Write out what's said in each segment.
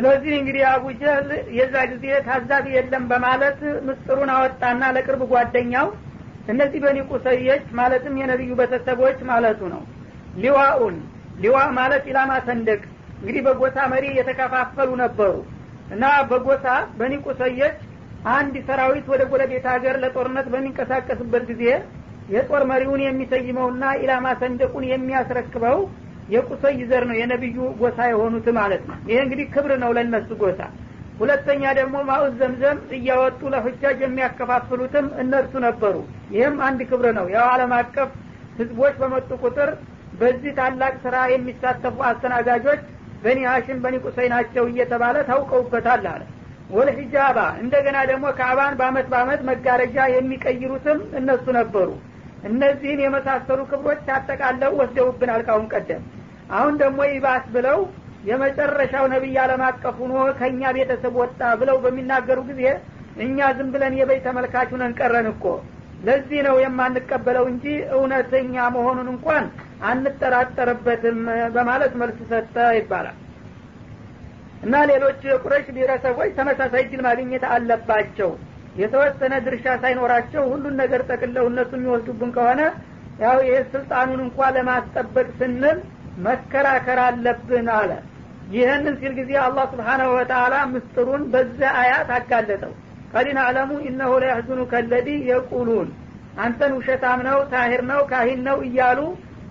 ስለዚህ እንግዲህ አቡጀህል የዛ ጊዜ ታዛቢ የለም በማለት ምስጥሩን አወጣና ለቅርብ ጓደኛው እነዚህ በኒ ቁሰዮች ማለትም የነቢዩ ቤተሰቦች ማለቱ ነው። ሊዋኡን ሊዋ ማለት ኢላማ ሰንደቅ። እንግዲህ በጎሳ መሪ የተከፋፈሉ ነበሩ እና በጎሳ በኒ ቁሰዮች አንድ ሰራዊት ወደ ጎረቤት ሀገር ለጦርነት በሚንቀሳቀስበት ጊዜ የጦር መሪውን የሚሰይመውና ኢላማ ሰንደቁን የሚያስረክበው የቁሰይ ዘር ነው የነቢዩ ጎሳ የሆኑት ማለት ነው። ይሄ እንግዲህ ክብር ነው ለነሱ ጎሳ። ሁለተኛ ደግሞ ማኡዝ ዘምዘም እያወጡ ለሁጃጅ የሚያከፋፍሉትም እነርሱ ነበሩ። ይህም አንድ ክብር ነው። ያው አለም አቀፍ ህዝቦች በመጡ ቁጥር በዚህ ታላቅ ስራ የሚሳተፉ አስተናጋጆች በኒ ሀሽም በኒ ቁሰይ ናቸው እየተባለ ታውቀውበታል አለ። ወልሂጃባ እንደገና ደግሞ ካዕባን በአመት በአመት መጋረጃ የሚቀይሩትም እነሱ ነበሩ። እነዚህን የመሳሰሉ ክብሮች አጠቃለው ወስደውብናል ካሁን ቀደም አሁን ደግሞ ይባስ ብለው የመጨረሻው ነቢይ አለም አቀፍ ሁኖ ከእኛ ቤተሰብ ወጣ ብለው በሚናገሩ ጊዜ እኛ ዝም ብለን የበይ ተመልካች ሁነን ቀረን እኮ። ለዚህ ነው የማንቀበለው እንጂ እውነተኛ መሆኑን እንኳን አንጠራጠርበትም በማለት መልስ ሰጠ ይባላል። እና ሌሎች የቁረሽ ብሔረሰቦች ተመሳሳይ እድል ማግኘት አለባቸው። የተወሰነ ድርሻ ሳይኖራቸው ሁሉን ነገር ጠቅለው እነሱ የሚወስዱብን ከሆነ ያው ይህ ስልጣኑን እንኳ ለማስጠበቅ ስንል መከራከር አለብን አለ። ይህንን ሲል ጊዜ አላህ ስብሓናሁ ወተላ ምስጥሩን በዚያ አያት አጋለጠው። ቀዲን አለሙ ኢነሁ ለያህዙኑ ከለዲ የቁሉን። አንተን ውሸታም ነው ታሂር ነው ካሂን ነው እያሉ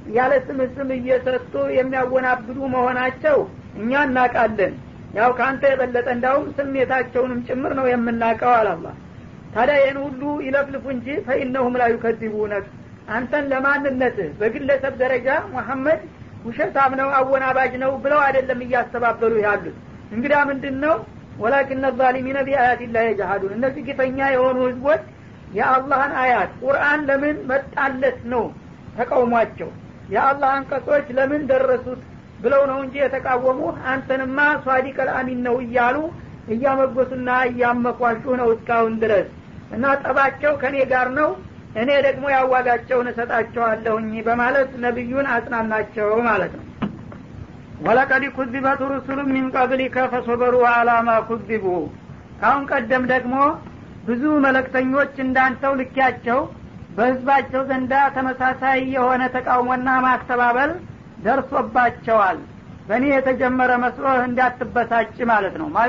ያለ ስም ስም እየሰጡ የሚያወናብዱ መሆናቸው እኛ እናቃለን ያው ከአንተ የበለጠ እንዳውም ስሜታቸውንም ጭምር ነው የምናቀው አላላ ታዲያ ይህን ሁሉ ይለፍልፉ እንጂ ፈኢነሁም ላ ዩከዚቡነክ። አንተን ለማንነትህ በግለሰብ ደረጃ ሙሐመድ ውሸታም ነው አወናባጅ ነው ብለው አይደለም እያስተባበሉ ያሉት። እንግዳ ምንድን ነው ወላኪን ዛሊሚነ ቢአያት ላ የጃሃዱን እነዚህ ግፈኛ የሆኑ ህዝቦች የአላህን አያት ቁርአን ለምን መጣለት ነው ተቃውሟቸው? የአላህ አንቀጾች ለምን ደረሱት ብለው ነው እንጂ የተቃወሙ። አንተንማ ሷዲቅ አልአሚን ነው እያሉ እያመጎሱና እያመኳሹ ነው እስካሁን ድረስ። እና ጠባቸው ከእኔ ጋር ነው እኔ ደግሞ ያዋጋቸውን እሰጣቸዋለሁኝ በማለት ነቢዩን አጽናናቸው ማለት ነው። ወለቀድ ኩዚበት ሩሱሉ ሚን ቀብሊከ ፈሶበሩ አላማ ኩዚቡ ካሁን ቀደም ደግሞ ብዙ መለክተኞች እንዳንተው ልኪያቸው በህዝባቸው ዘንዳ ተመሳሳይ የሆነ ተቃውሞና ማስተባበል ደርሶባቸዋል። በእኔ የተጀመረ መስሎህ እንዳትበሳጭ ማለት ነው። ማ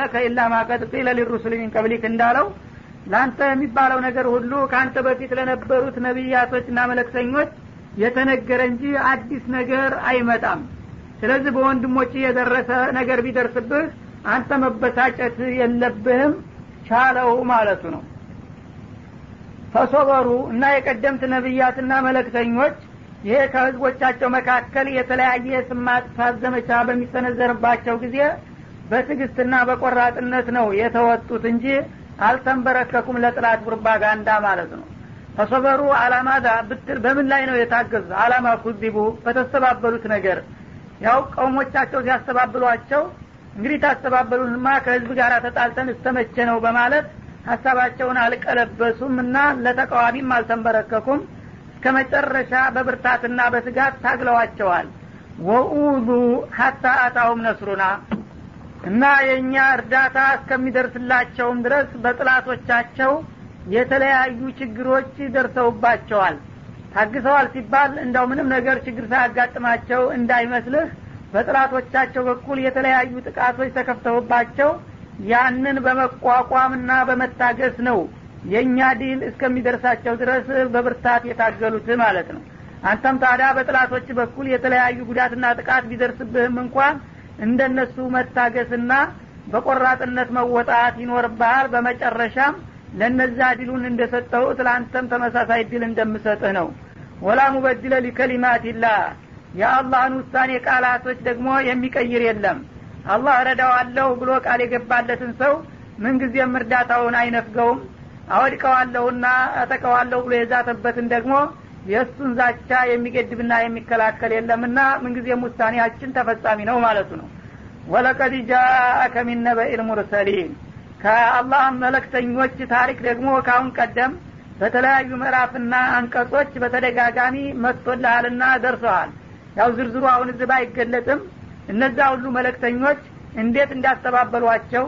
ለከ ኢላ ማ ቀድ ቂለ ሊሩሱል ቀብሊክ እንዳለው ለአንተ የሚባለው ነገር ሁሉ ከአንተ በፊት ለነበሩት ነቢያቶችና መለክተኞች የተነገረ እንጂ አዲስ ነገር አይመጣም። ስለዚህ በወንድሞች የደረሰ ነገር ቢደርስብህ አንተ መበሳጨት የለብህም ቻለው ማለቱ ነው። ፈሶበሩ እና የቀደምት ነቢያትና መለክተኞች ይሄ ከህዝቦቻቸው መካከል የተለያየ ስም ዘመቻ በሚሰነዘርባቸው ጊዜ በትዕግስትና በቆራጥነት ነው የተወጡት እንጂ አልተንበረከኩም ለጥላት ፕሮፓጋንዳ ማለት ነው። ፈሶበሩ አላማዳ ብትል በምን ላይ ነው የታገዙ አላማ ኩዚቡ በተስተባበሉት ነገር። ያው ቀውሞቻቸው ሲያስተባብሏቸው እንግዲህ ታስተባበሉንማ ከህዝብ ጋር ተጣልተን እስተመቼ ነው በማለት ሀሳባቸውን አልቀለበሱም እና ለተቃዋሚም አልተንበረከኩም። እስከ መጨረሻ በብርታትና በስጋት ታግለዋቸዋል። ወኡዙ ሀታ አታሁም ነስሩና እና የእኛ እርዳታ እስከሚደርስላቸውም ድረስ በጥላቶቻቸው የተለያዩ ችግሮች ደርሰውባቸዋል። ታግሰዋል ሲባል እንዳው ምንም ነገር ችግር ሳያጋጥማቸው እንዳይመስልህ በጥላቶቻቸው በኩል የተለያዩ ጥቃቶች ተከፍተውባቸው ያንን በመቋቋምና በመታገስ ነው የእኛ ድል እስከሚደርሳቸው ድረስ በብርታት የታገሉት ማለት ነው። አንተም ታዲያ በጥላቶች በኩል የተለያዩ ጉዳትና ጥቃት ቢደርስብህም እንኳን እንደነሱ መታገስና በቆራጥነት መወጣት ይኖርብሃል። በመጨረሻም ለነዛ ድሉን እንደሰጠው ላንተም ተመሳሳይ ድል እንደምሰጥህ ነው። ولا مبدل لكلمات الله። የአላህን ውሳኔ ቃላቶች ደግሞ የሚቀይር የለም። አላህ እረዳዋለሁ ብሎ ቃል የገባለትን ሰው ምንጊዜም እርዳታውን አይነፍገውም። አወድቀዋለሁና አጠቀዋለሁ ብሎ የዛተበትን ደግሞ የእሱን ዛቻ የሚገድብና የሚከላከል የለምና ምንጊዜም ውሳኔያችን ተፈጻሚ ነው ማለቱ ነው። ወለቀድ ጃአከ ሚን ነበኢል ሙርሰሊን። ከአላህ መለክተኞች ታሪክ ደግሞ ካሁን ቀደም በተለያዩ ምዕራፍና አንቀጾች በተደጋጋሚ መጥቶልሃልና ደርሰዋል። ያው ዝርዝሩ አሁን እዚህ ባይገለጥም እነዛ ሁሉ መለክተኞች እንዴት እንዳስተባበሏቸው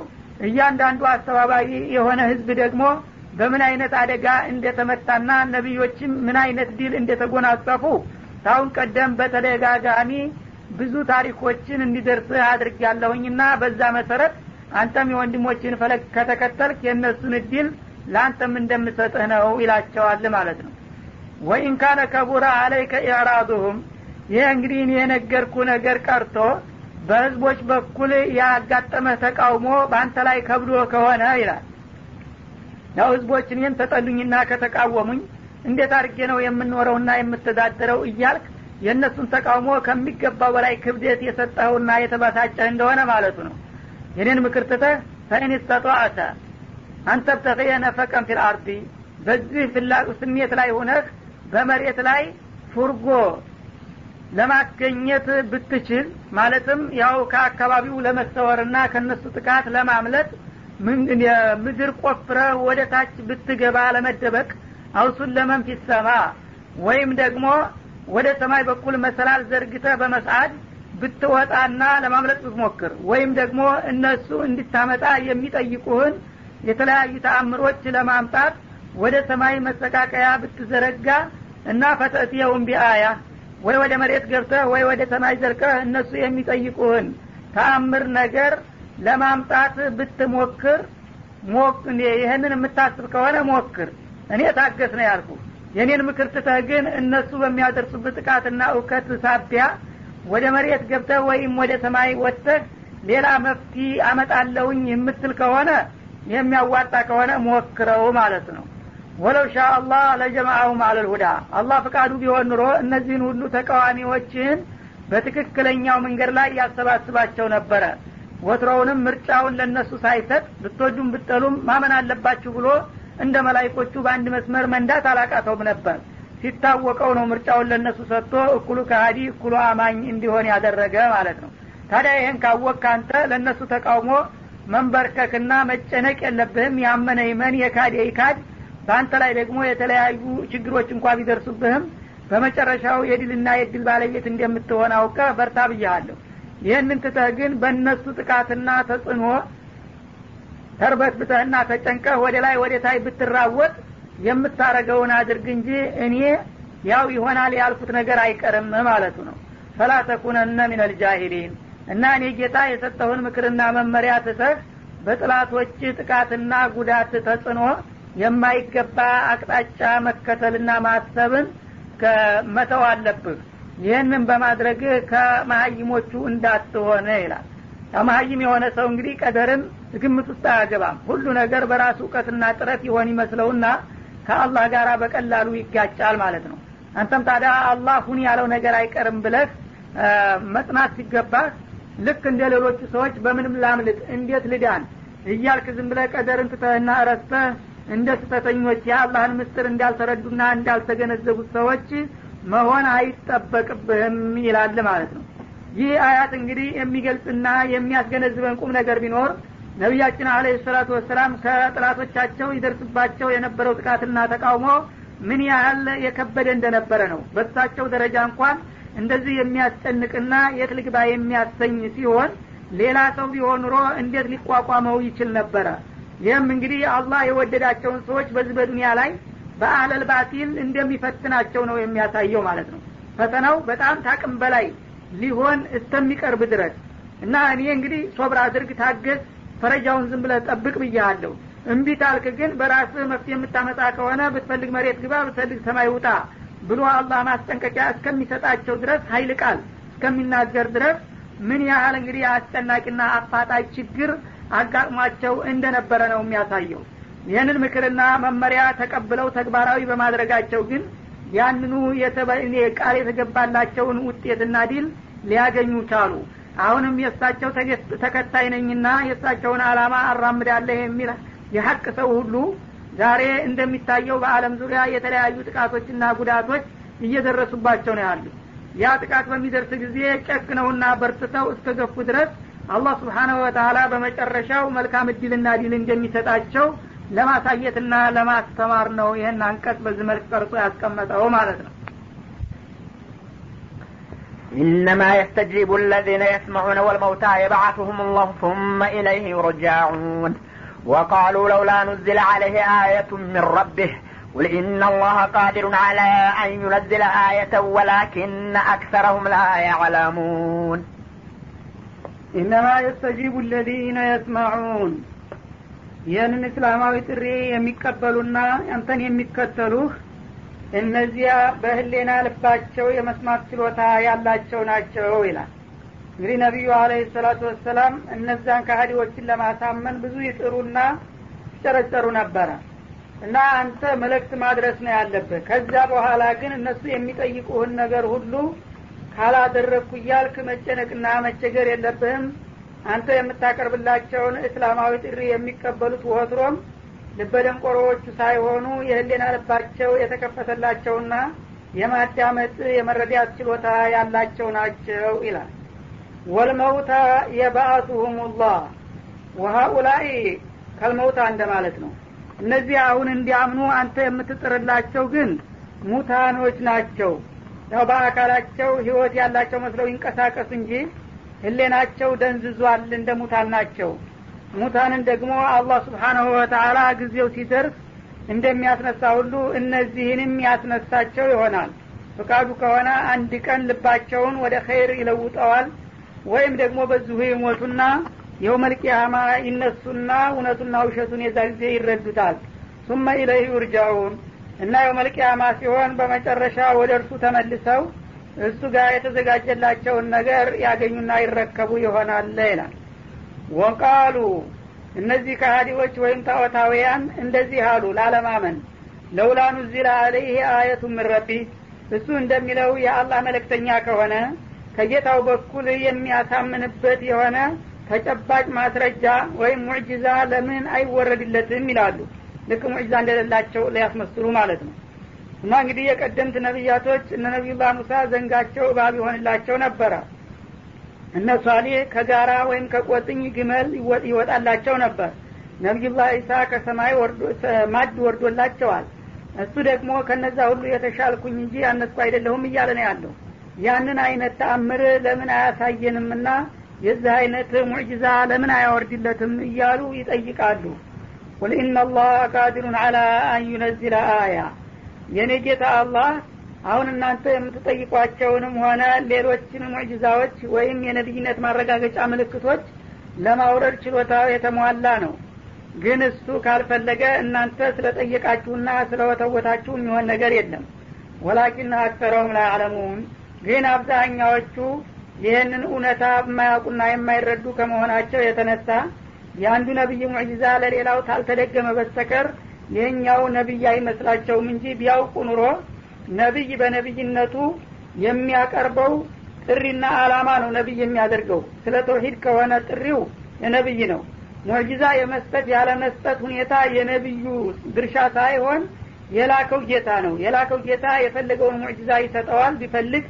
እያንዳንዱ አስተባባሪ የሆነ ህዝብ ደግሞ በምን አይነት አደጋ እንደተመታና ነቢዮችም ምን አይነት ድል እንደተጎናጸፉ ታሁን ቀደም በተደጋጋሚ ብዙ ታሪኮችን እንዲደርስ አድርግ ያለሁኝና በዛ መሰረት አንተም የወንድሞችን ፈለግ ከተከተልክ የእነሱን እድል ለአንተም እንደምሰጥህ ነው ይላቸዋል ማለት ነው። ወኢን ካነ ከቡራ አለይከ ኢዕራዱሁም። ይህ እንግዲህ የነገርኩ ነገር ቀርቶ በህዝቦች በኩል ያጋጠመህ ተቃውሞ በአንተ ላይ ከብዶ ከሆነ ይላል ያው ህዝቦች እኔን ተጠሉኝና ከተቃወሙኝ እንዴት አድርጌ ነው የምንኖረውና የምተዳደረው እያልክ የእነሱን ተቃውሞ ከሚገባው በላይ ክብደት የሰጠኸውና የተበሳጨህ እንደሆነ ማለቱ ነው። የኔን ምክር ትተህ ፈኢን ስተጧአተ አንተብተኸየ ነፈቀን ፊል አርዲ በዚህ ስሜት ላይ ሁነህ በመሬት ላይ ፉርጎ ለማገኘት ብትችል ማለትም ያው ከአካባቢው ለመሰወርና ከነሱ ጥቃት ለማምለጥ ምድር ቆፍረ ወደ ታች ብትገባ ለመደበቅ አውሱን ለመን ፊሰማ ወይም ደግሞ ወደ ሰማይ በኩል መሰላል ዘርግተ በመስዓድ ብትወጣና ለማምለጥ ብትሞክር ወይም ደግሞ እነሱ እንድታመጣ የሚጠይቁህን የተለያዩ ተአምሮች ለማምጣት ወደ ሰማይ መሰቃቀያ ብትዘረጋ እና ፈተእትየውን ቢአያ ወይ ወደ መሬት ገብተህ ወይ ወደ ሰማይ ዘርቀህ እነሱ የሚጠይቁህን ተአምር ነገር ለማምጣት ብትሞክር ይህንን የምታስብ ከሆነ ሞክር። እኔ ታገስ ነው ያልኩ። የኔን ምክር ትተህ ግን እነሱ በሚያደርሱበት ጥቃትና እውከት ሳቢያ ወደ መሬት ገብተህ ወይም ወደ ሰማይ ወጥተህ ሌላ መፍቲ አመጣለሁኝ የምትል ከሆነ የሚያዋጣ ከሆነ ሞክረው ማለት ነው። ወለው ሻ አላህ ለጀማአሁም አለልሁዳ አላህ ፍቃዱ ቢሆን ኑሮ እነዚህን ሁሉ ተቃዋሚዎችን በትክክለኛው መንገድ ላይ ያሰባስባቸው ነበረ ወትሮውንም ምርጫውን ለነሱ ሳይሰጥ ብትወዱም ብጠሉም ማመን አለባችሁ ብሎ እንደ መላይኮቹ በአንድ መስመር መንዳት አላቃተውም ነበር። ሲታወቀው ነው ምርጫውን ለነሱ ሰጥቶ እኩሉ ከሀዲ እኩሉ አማኝ እንዲሆን ያደረገ ማለት ነው። ታዲያ ይህን ካወቅ አንተ ለእነሱ ተቃውሞ መንበርከክና መጨነቅ የለብህም ያመነ ይመን የካድ ይካድ በአንተ ላይ ደግሞ የተለያዩ ችግሮች እንኳ ቢደርሱብህም በመጨረሻው የድልና የድል ባለቤት እንደምትሆን አውቀ በርታ ብያሃለሁ ይህንን ትተህ ግን በእነሱ ጥቃትና ተጽዕኖ ተርበት ብተህና ተጨንቀህ ወደ ላይ ወደ ታይ ብትራወጥ የምታረገውን አድርግ እንጂ እኔ ያው ይሆናል ያልኩት ነገር አይቀርም ማለቱ ነው። ፈላ ተኩነነ ሚነል እና እኔ ጌታ የሰጠውን ምክርና መመሪያ ትተህ በጥላቶች ጥቃትና ጉዳት ተጽዕኖ የማይገባ አቅጣጫ መከተልና ማሰብን መተው አለብህ ይህንን በማድረግ ከመሀይሞቹ እንዳትሆነ ይላል። መሀይም የሆነ ሰው እንግዲህ ቀደርን ግምት ውስጥ አያገባም። ሁሉ ነገር በራሱ እውቀትና ጥረት ይሆን ይመስለውና ከአላህ ጋር በቀላሉ ይጋጫል ማለት ነው። አንተም ታዲያ አላህ ሁን ያለው ነገር አይቀርም ብለህ መጽናት ሲገባህ ልክ እንደ ሌሎቹ ሰዎች በምንም ላምልጥ እንዴት ልዳን እያልክ ዝም ብለህ ቀደርን ትተህና ረስተህ እንደ ስተተኞች የአላህን ምስጥር እንዳልተረዱና እንዳልተገነዘቡት ሰዎች መሆን አይጠበቅብህም ይላል ማለት ነው። ይህ አያት እንግዲህ የሚገልጽና የሚያስገነዝበን ቁም ነገር ቢኖር ነቢያችን አለ ሰላቱ ወሰላም ከጥላቶቻቸው ይደርስባቸው የነበረው ጥቃትና ተቃውሞ ምን ያህል የከበደ እንደነበረ ነው። በሳቸው ደረጃ እንኳን እንደዚህ የሚያስጨንቅና የት ልግባ የሚያሰኝ ሲሆን ሌላ ሰው ቢሆን ኑሮ እንዴት ሊቋቋመው ይችል ነበረ? ይህም እንግዲህ አላህ የወደዳቸውን ሰዎች በዚህ በዱኒያ ላይ በአለል ባቲል እንደሚፈትናቸው ነው የሚያሳየው ማለት ነው። ፈተናው በጣም ታቅም በላይ ሊሆን እስተሚቀርብ ድረስ እና እኔ እንግዲህ ሶብር አድርግ ታገዝ ፈረጃውን ዝም ብለህ ጠብቅ ብያሃለሁ እምቢ ታልክ ግን በራስህ መፍትሄ የምታመጣ ከሆነ ብትፈልግ መሬት ግባ ብትፈልግ ሰማይ ውጣ ብሎ አላህ ማስጠንቀቂያ እስከሚሰጣቸው ድረስ ሀይል ቃል እስከሚናገር ድረስ ምን ያህል እንግዲህ አስጨናቂና አፋጣኝ ችግር አጋጥሟቸው እንደነበረ ነው የሚያሳየው ይህንን ምክርና መመሪያ ተቀብለው ተግባራዊ በማድረጋቸው ግን ያንኑ ቃል የተገባላቸውን ውጤትና ዲል ሊያገኙ ቻሉ። አሁንም የእሳቸው ተከታይ ነኝና የእሳቸውን አላማ አራምዳለህ የሚል የሀቅ ሰው ሁሉ ዛሬ እንደሚታየው በአለም ዙሪያ የተለያዩ ጥቃቶችና ጉዳቶች እየደረሱባቸው ነው ያሉ ያ ጥቃት በሚደርስ ጊዜ ጨክነውና በርትተው እስከ ገፉ ድረስ አላህ سبحانه وتعالى በመጨረሻው መልካም እድልና ድል እንደሚሰጣቸው ለማሳየትና ለማስተማር ነው ይህን አንቀጽ በዚህ መልክ ቀርጾ ያስቀመጠው ማለት ነው إنما يستجيب الذين يسمعون والموتى يبعثهم الله ثم إليه يرجعون وقالوا لولا نزل عليه آية من ربه قل إن الله قادر على أن ينزل آية ولكن أكثرهم لا يعلمون ኢነማ የስተጂቡ ለዚነ የስማዑን ይህንን እስላማዊ ጥሪ የሚቀበሉና አንተን የሚከተሉህ እነዚያ በህሌና ልባቸው የመስማት ችሎታ ያላቸው ናቸው ይላል። እንግዲህ ነቢዩ አለህ ሰላቱ ወሰላም እነዛን ከሀዲዎችን ለማሳመን ብዙ ይጥሩና ይጨረጨሩ ነበረ። እና አንተ መልእክት ማድረስ ነው ያለብህ። ከዛ በኋላ ግን እነሱ የሚጠይቁህን ነገር ሁሉ ካላደረግኩ እያልክ መጨነቅና መቸገር የለብህም አንተ የምታቀርብላቸውን እስላማዊ ጥሪ የሚቀበሉት ወትሮም ልበደንቆሮዎቹ ሳይሆኑ የህሌና ልባቸው የተከፈተላቸውና የማዳመጥ የመረዳት ችሎታ ያላቸው ናቸው ይላል። ወልመውታ የባአቱሁም ላህ ወሀኡላይ ከልመውታ እንደማለት ነው። እነዚህ አሁን እንዲያምኑ አንተ የምትጥርላቸው ግን ሙታኖች ናቸው። ያው በአካላቸው ህይወት ያላቸው መስለው ይንቀሳቀሱ እንጂ ህሌናቸው ደንዝዟል እንደ ሙታን ናቸው። ሙታንን ደግሞ አላህ ስብሓናሁ ወተአላ ጊዜው ሲደርስ እንደሚያስነሳ ሁሉ እነዚህንም ያስነሳቸው ይሆናል። ፍቃዱ ከሆነ አንድ ቀን ልባቸውን ወደ ኸይር ይለውጠዋል ወይም ደግሞ በዚሁ ይሞቱና የውመልቅያማ ይነሱና እውነቱና ውሸቱን የዛ ጊዜ ይረዱታል። ሱመ ኢለይህ ዩርጃውን እና የውመልቅያማ ሲሆን በመጨረሻ ወደ እርሱ ተመልሰው እሱ ጋር የተዘጋጀላቸውን ነገር ያገኙና ይረከቡ ይሆናል ይላል። ወቃሉ እነዚህ ከሃዲዎች ወይም ጣዖታውያን እንደዚህ አሉ ላለማመን። ለውላ ኑዚለ አለይህ አየቱ ምን ረቢ እሱ እንደሚለው የአላህ መለክተኛ ከሆነ ከጌታው በኩል የሚያሳምንበት የሆነ ተጨባጭ ማስረጃ ወይም ሙዕጅዛ ለምን አይወረድለትም ይላሉ። ልክ ሙዕጅዛ እንደሌላቸው ሊያስመስሉ ማለት ነው እና እንግዲህ የቀደምት ነቢያቶች እነ ነቢዩላህ ሙሳ ዘንጋቸው እባብ ይሆንላቸው ነበረ። እነ ሷሊህ ከጋራ ወይም ከቆጥኝ ግመል ይወጣላቸው ነበር። ነቢዩላህ ኢሳ ከሰማይ ማድ ወርዶላቸዋል። እሱ ደግሞ ከነዛ ሁሉ የተሻልኩኝ እንጂ ያነስኩ አይደለሁም እያለ ነው ያለው። ያንን አይነት ተአምር ለምን አያሳየንምና የዚህ አይነት ሙዕጅዛ ለምን አያወርድለትም እያሉ ይጠይቃሉ። ቁል ኢናላህ ቃዲሩን አላ አን ዩነዚለ አያ የኔ ጌታ አላህ አሁን እናንተ የምትጠይቋቸውንም ሆነ ሌሎችን ሙዕጅዛዎች ወይም የነቢይነት ማረጋገጫ ምልክቶች ለማውረድ ችሎታው የተሟላ ነው። ግን እሱ ካልፈለገ እናንተ ስለጠየቃችሁና ስለወተወታችሁ የሚሆን ነገር የለም። ወላኪን አክሰረውም ላይ አለሙን ግን አብዛኛዎቹ ይህንን እውነታ የማያውቁና የማይረዱ ከመሆናቸው የተነሳ የአንዱ ነቢይ ሙዕጂዛ ለሌላው ታልተደገመ በስተቀር ይህኛው ነቢይ አይመስላቸውም እንጂ ቢያውቁ ኑሮ ነቢይ በነቢይነቱ የሚያቀርበው ጥሪና አላማ ነው ነቢይ የሚያደርገው። ስለ ተውሂድ ከሆነ ጥሪው የነቢይ ነው። ሙዕጂዛ የመስጠት ያለ መስጠት ሁኔታ የነቢዩ ድርሻ ሳይሆን የላከው ጌታ ነው። የላከው ጌታ የፈለገውን ሙዕጂዛ ይሰጠዋል ቢፈልግ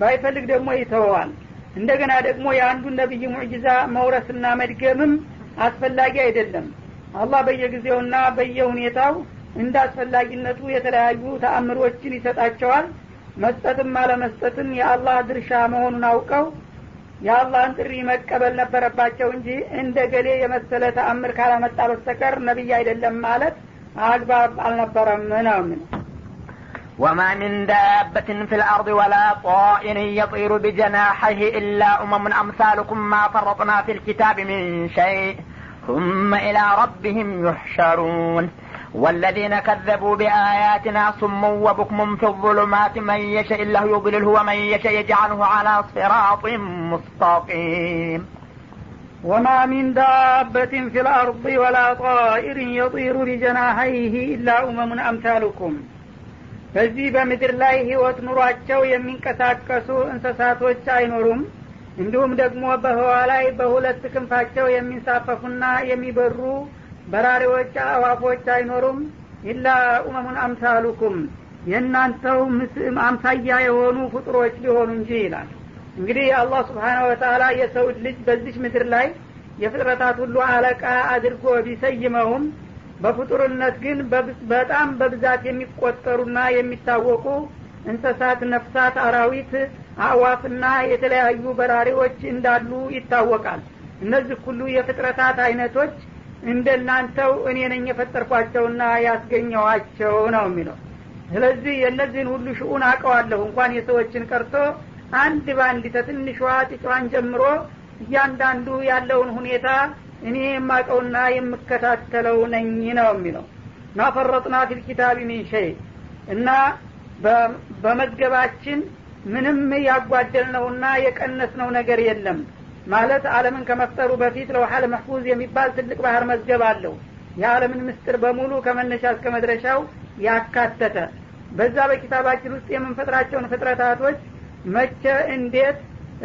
ባይፈልግ ደግሞ ይተወዋል። እንደገና ደግሞ የአንዱን ነቢይ ሙዕጂዛ መውረስና መድገምም አስፈላጊ አይደለም አላህ በየጊዜውና በየሁኔታው እንደ አስፈላጊነቱ የተለያዩ ተአምሮችን ይሰጣቸዋል መስጠትም አለመስጠትም የአላህ ድርሻ መሆኑን አውቀው የአላህን ጥሪ መቀበል ነበረባቸው እንጂ እንደ ገሌ የመሰለ ተአምር ካላመጣ በስተቀር ነቢይ አይደለም ማለት አግባብ አልነበረም ነው ምን وما من دابة في الأرض ولا طائر يطير بجناحيه إلا أمم أمثالكم ما فرطنا في الكتاب من شيء ثم إلى ربهم يحشرون والذين كذبوا بآياتنا صم وبكم في الظلمات من يشاء الله يضلله ومن يشاء يجعله على صراط مستقيم وما من دابة في الأرض ولا طائر يطير بجناحيه إلا أمم أمثالكم በዚህ በምድር ላይ ህይወት ኑሯቸው የሚንቀሳቀሱ እንስሳቶች አይኖሩም እንዲሁም ደግሞ በህዋ ላይ በሁለት ክንፋቸው የሚንሳፈፉና የሚበሩ በራሪዎች አዋፎች አይኖሩም። ኢላ ኡመሙን አምሳሉኩም የእናንተው አምሳያ የሆኑ ፍጡሮች ሊሆኑ እንጂ ይላል። እንግዲህ አላህ ስብሓናሁ ወተላ የሰው ልጅ በዚች ምድር ላይ የፍጥረታት ሁሉ አለቃ አድርጎ ቢሰይመውም በፍጡርነት ግን በጣም በብዛት የሚቆጠሩና የሚታወቁ እንስሳት ነፍሳት አራዊት አዕዋፍና የተለያዩ በራሪዎች እንዳሉ ይታወቃል። እነዚህ ሁሉ የፍጥረታት አይነቶች እንደናንተው እኔ ነኝ የፈጠርኳቸውና ያስገኘዋቸው ነው የሚለው። ስለዚህ የእነዚህን ሁሉ ሽኡን አቀዋለሁ እንኳን የሰዎችን ቀርቶ አንድ በአንድ ተትንሿ ጭጫዋን ጀምሮ እያንዳንዱ ያለውን ሁኔታ እኔ የማቀውና የምከታተለው ነኝ ነው የሚለው። ናፈረጥና ፊልኪታቢ ሚን ሸይ እና በመዝገባችን ምንም ያጓደልነውና የቀነስነው ነገር የለም። ማለት አለምን ከመፍጠሩ በፊት ለውሐል መሕፉዝ የሚባል ትልቅ ባህር መዝገብ አለው። የዓለምን ምስጥር በሙሉ ከመነሻ እስከ መድረሻው ያካተተ። በዛ በኪታባችን ውስጥ የምንፈጥራቸውን ፍጥረታቶች መቼ እንዴት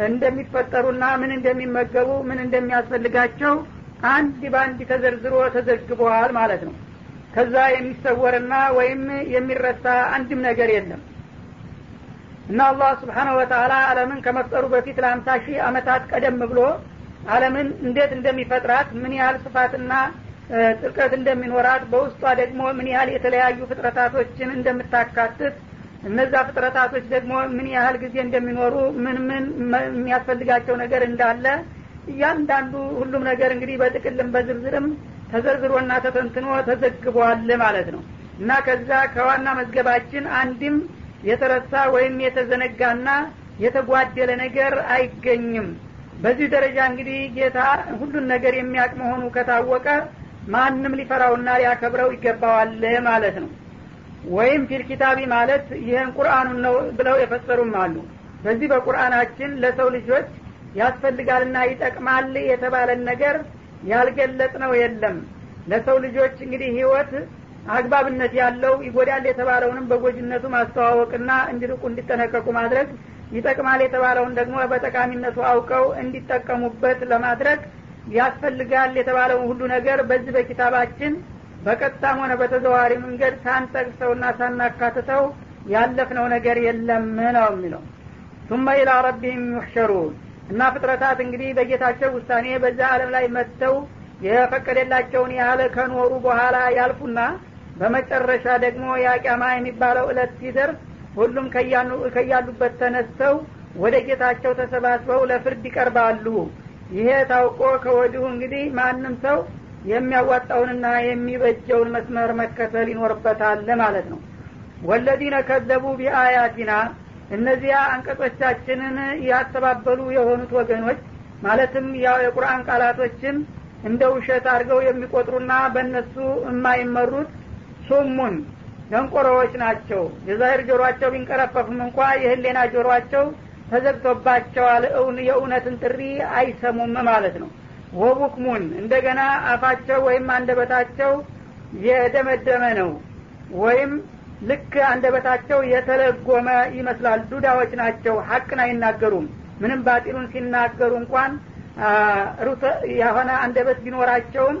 እንደሚፈጠሩና ምን እንደሚመገቡ ምን እንደሚያስፈልጋቸው አንድ በአንድ ተዘርዝሮ ተዘግበዋል ማለት ነው። ከዛ የሚሰወርና ወይም የሚረሳ አንድም ነገር የለም እና አላህ ስብሓነሁ ወተላ አለምን ከመፍጠሩ በፊት ለአምሳ ሺህ አመታት ቀደም ብሎ አለምን እንዴት እንደሚፈጥራት ምን ያህል ስፋትና ጥልቀት እንደሚኖራት በውስጧ ደግሞ ምን ያህል የተለያዩ ፍጥረታቶችን እንደምታካትት እነዛ ፍጥረታቶች ደግሞ ምን ያህል ጊዜ እንደሚኖሩ ምን ምን የሚያስፈልጋቸው ነገር እንዳለ እያንዳንዱ ሁሉም ነገር እንግዲህ በጥቅልም በዝርዝርም ተዘርዝሮና ተተንትኖ ተዘግቧል ማለት ነው። እና ከዛ ከዋና መዝገባችን አንድም የተረሳ ወይም የተዘነጋና የተጓደለ ነገር አይገኝም። በዚህ ደረጃ እንግዲህ ጌታ ሁሉን ነገር የሚያቅ መሆኑ ከታወቀ ማንም ሊፈራውና ሊያከብረው ይገባዋል ማለት ነው። ወይም ፊል ኪታቢ ማለት ይህን ቁርአኑን ነው ብለው የፈሰሩም አሉ። በዚህ በቁርአናችን ለሰው ልጆች ያስፈልጋልና ይጠቅማል የተባለን ነገር ያልገለጥ ነው የለም። ለሰው ልጆች እንግዲህ ህይወት አግባብነት ያለው ይጎዳል የተባለውንም በጎጅነቱ ማስተዋወቅና እንዲርቁ እንዲጠነቀቁ ማድረግ ይጠቅማል የተባለውን ደግሞ በጠቃሚነቱ አውቀው እንዲጠቀሙበት ለማድረግ ያስፈልጋል የተባለውን ሁሉ ነገር በዚህ በኪታባችን በቀጥታም ሆነ በተዘዋሪ መንገድ ሳንጠቅሰውና ሳናካትተው ያለፍነው ነገር የለም ነው የሚለው። ثم ኢላ ረቢህም ዩሕሸሩን እና ፍጥረታት እንግዲህ በጌታቸው ውሳኔ በዛ አለም ላይ መጥተው የፈቀደላቸውን ያህል ከኖሩ በኋላ ያልፉና በመጨረሻ ደግሞ የአቂያማ የሚባለው እለት ሲደርስ ሁሉም ከያሉበት ተነስተው ወደ ጌታቸው ተሰባስበው ለፍርድ ይቀርባሉ። ይሄ ታውቆ ከወዲሁ እንግዲህ ማንም ሰው የሚያዋጣውንና የሚበጀውን መስመር መከተል ይኖርበታል ማለት ነው። ወለዚነ ከዘቡ ቢአያቲና እነዚያ አንቀጾቻችንን ያስተባበሉ የሆኑት ወገኖች ማለትም ያው የቁርአን ቃላቶችን እንደ ውሸት አድርገው የሚቆጥሩና በእነሱ የማይመሩት ሱሙን ደንቆሮዎች ናቸው። የዛሂር ጆሮአቸው ቢንቀረፈፍም እንኳ የህሌና ጆሮአቸው ተዘግቶባቸዋል። የእውነትን ጥሪ አይሰሙም ማለት ነው። ወቡክሙን እንደገና አፋቸው ወይም አንደበታቸው የደመደመ ነው ወይም ልክ አንደበታቸው የተለጎመ ይመስላል። ዱዳዎች ናቸው። ሀቅን አይናገሩም። ምንም ባጢሉን ሲናገሩ እንኳን የሆነ አንደበት ቢኖራቸውም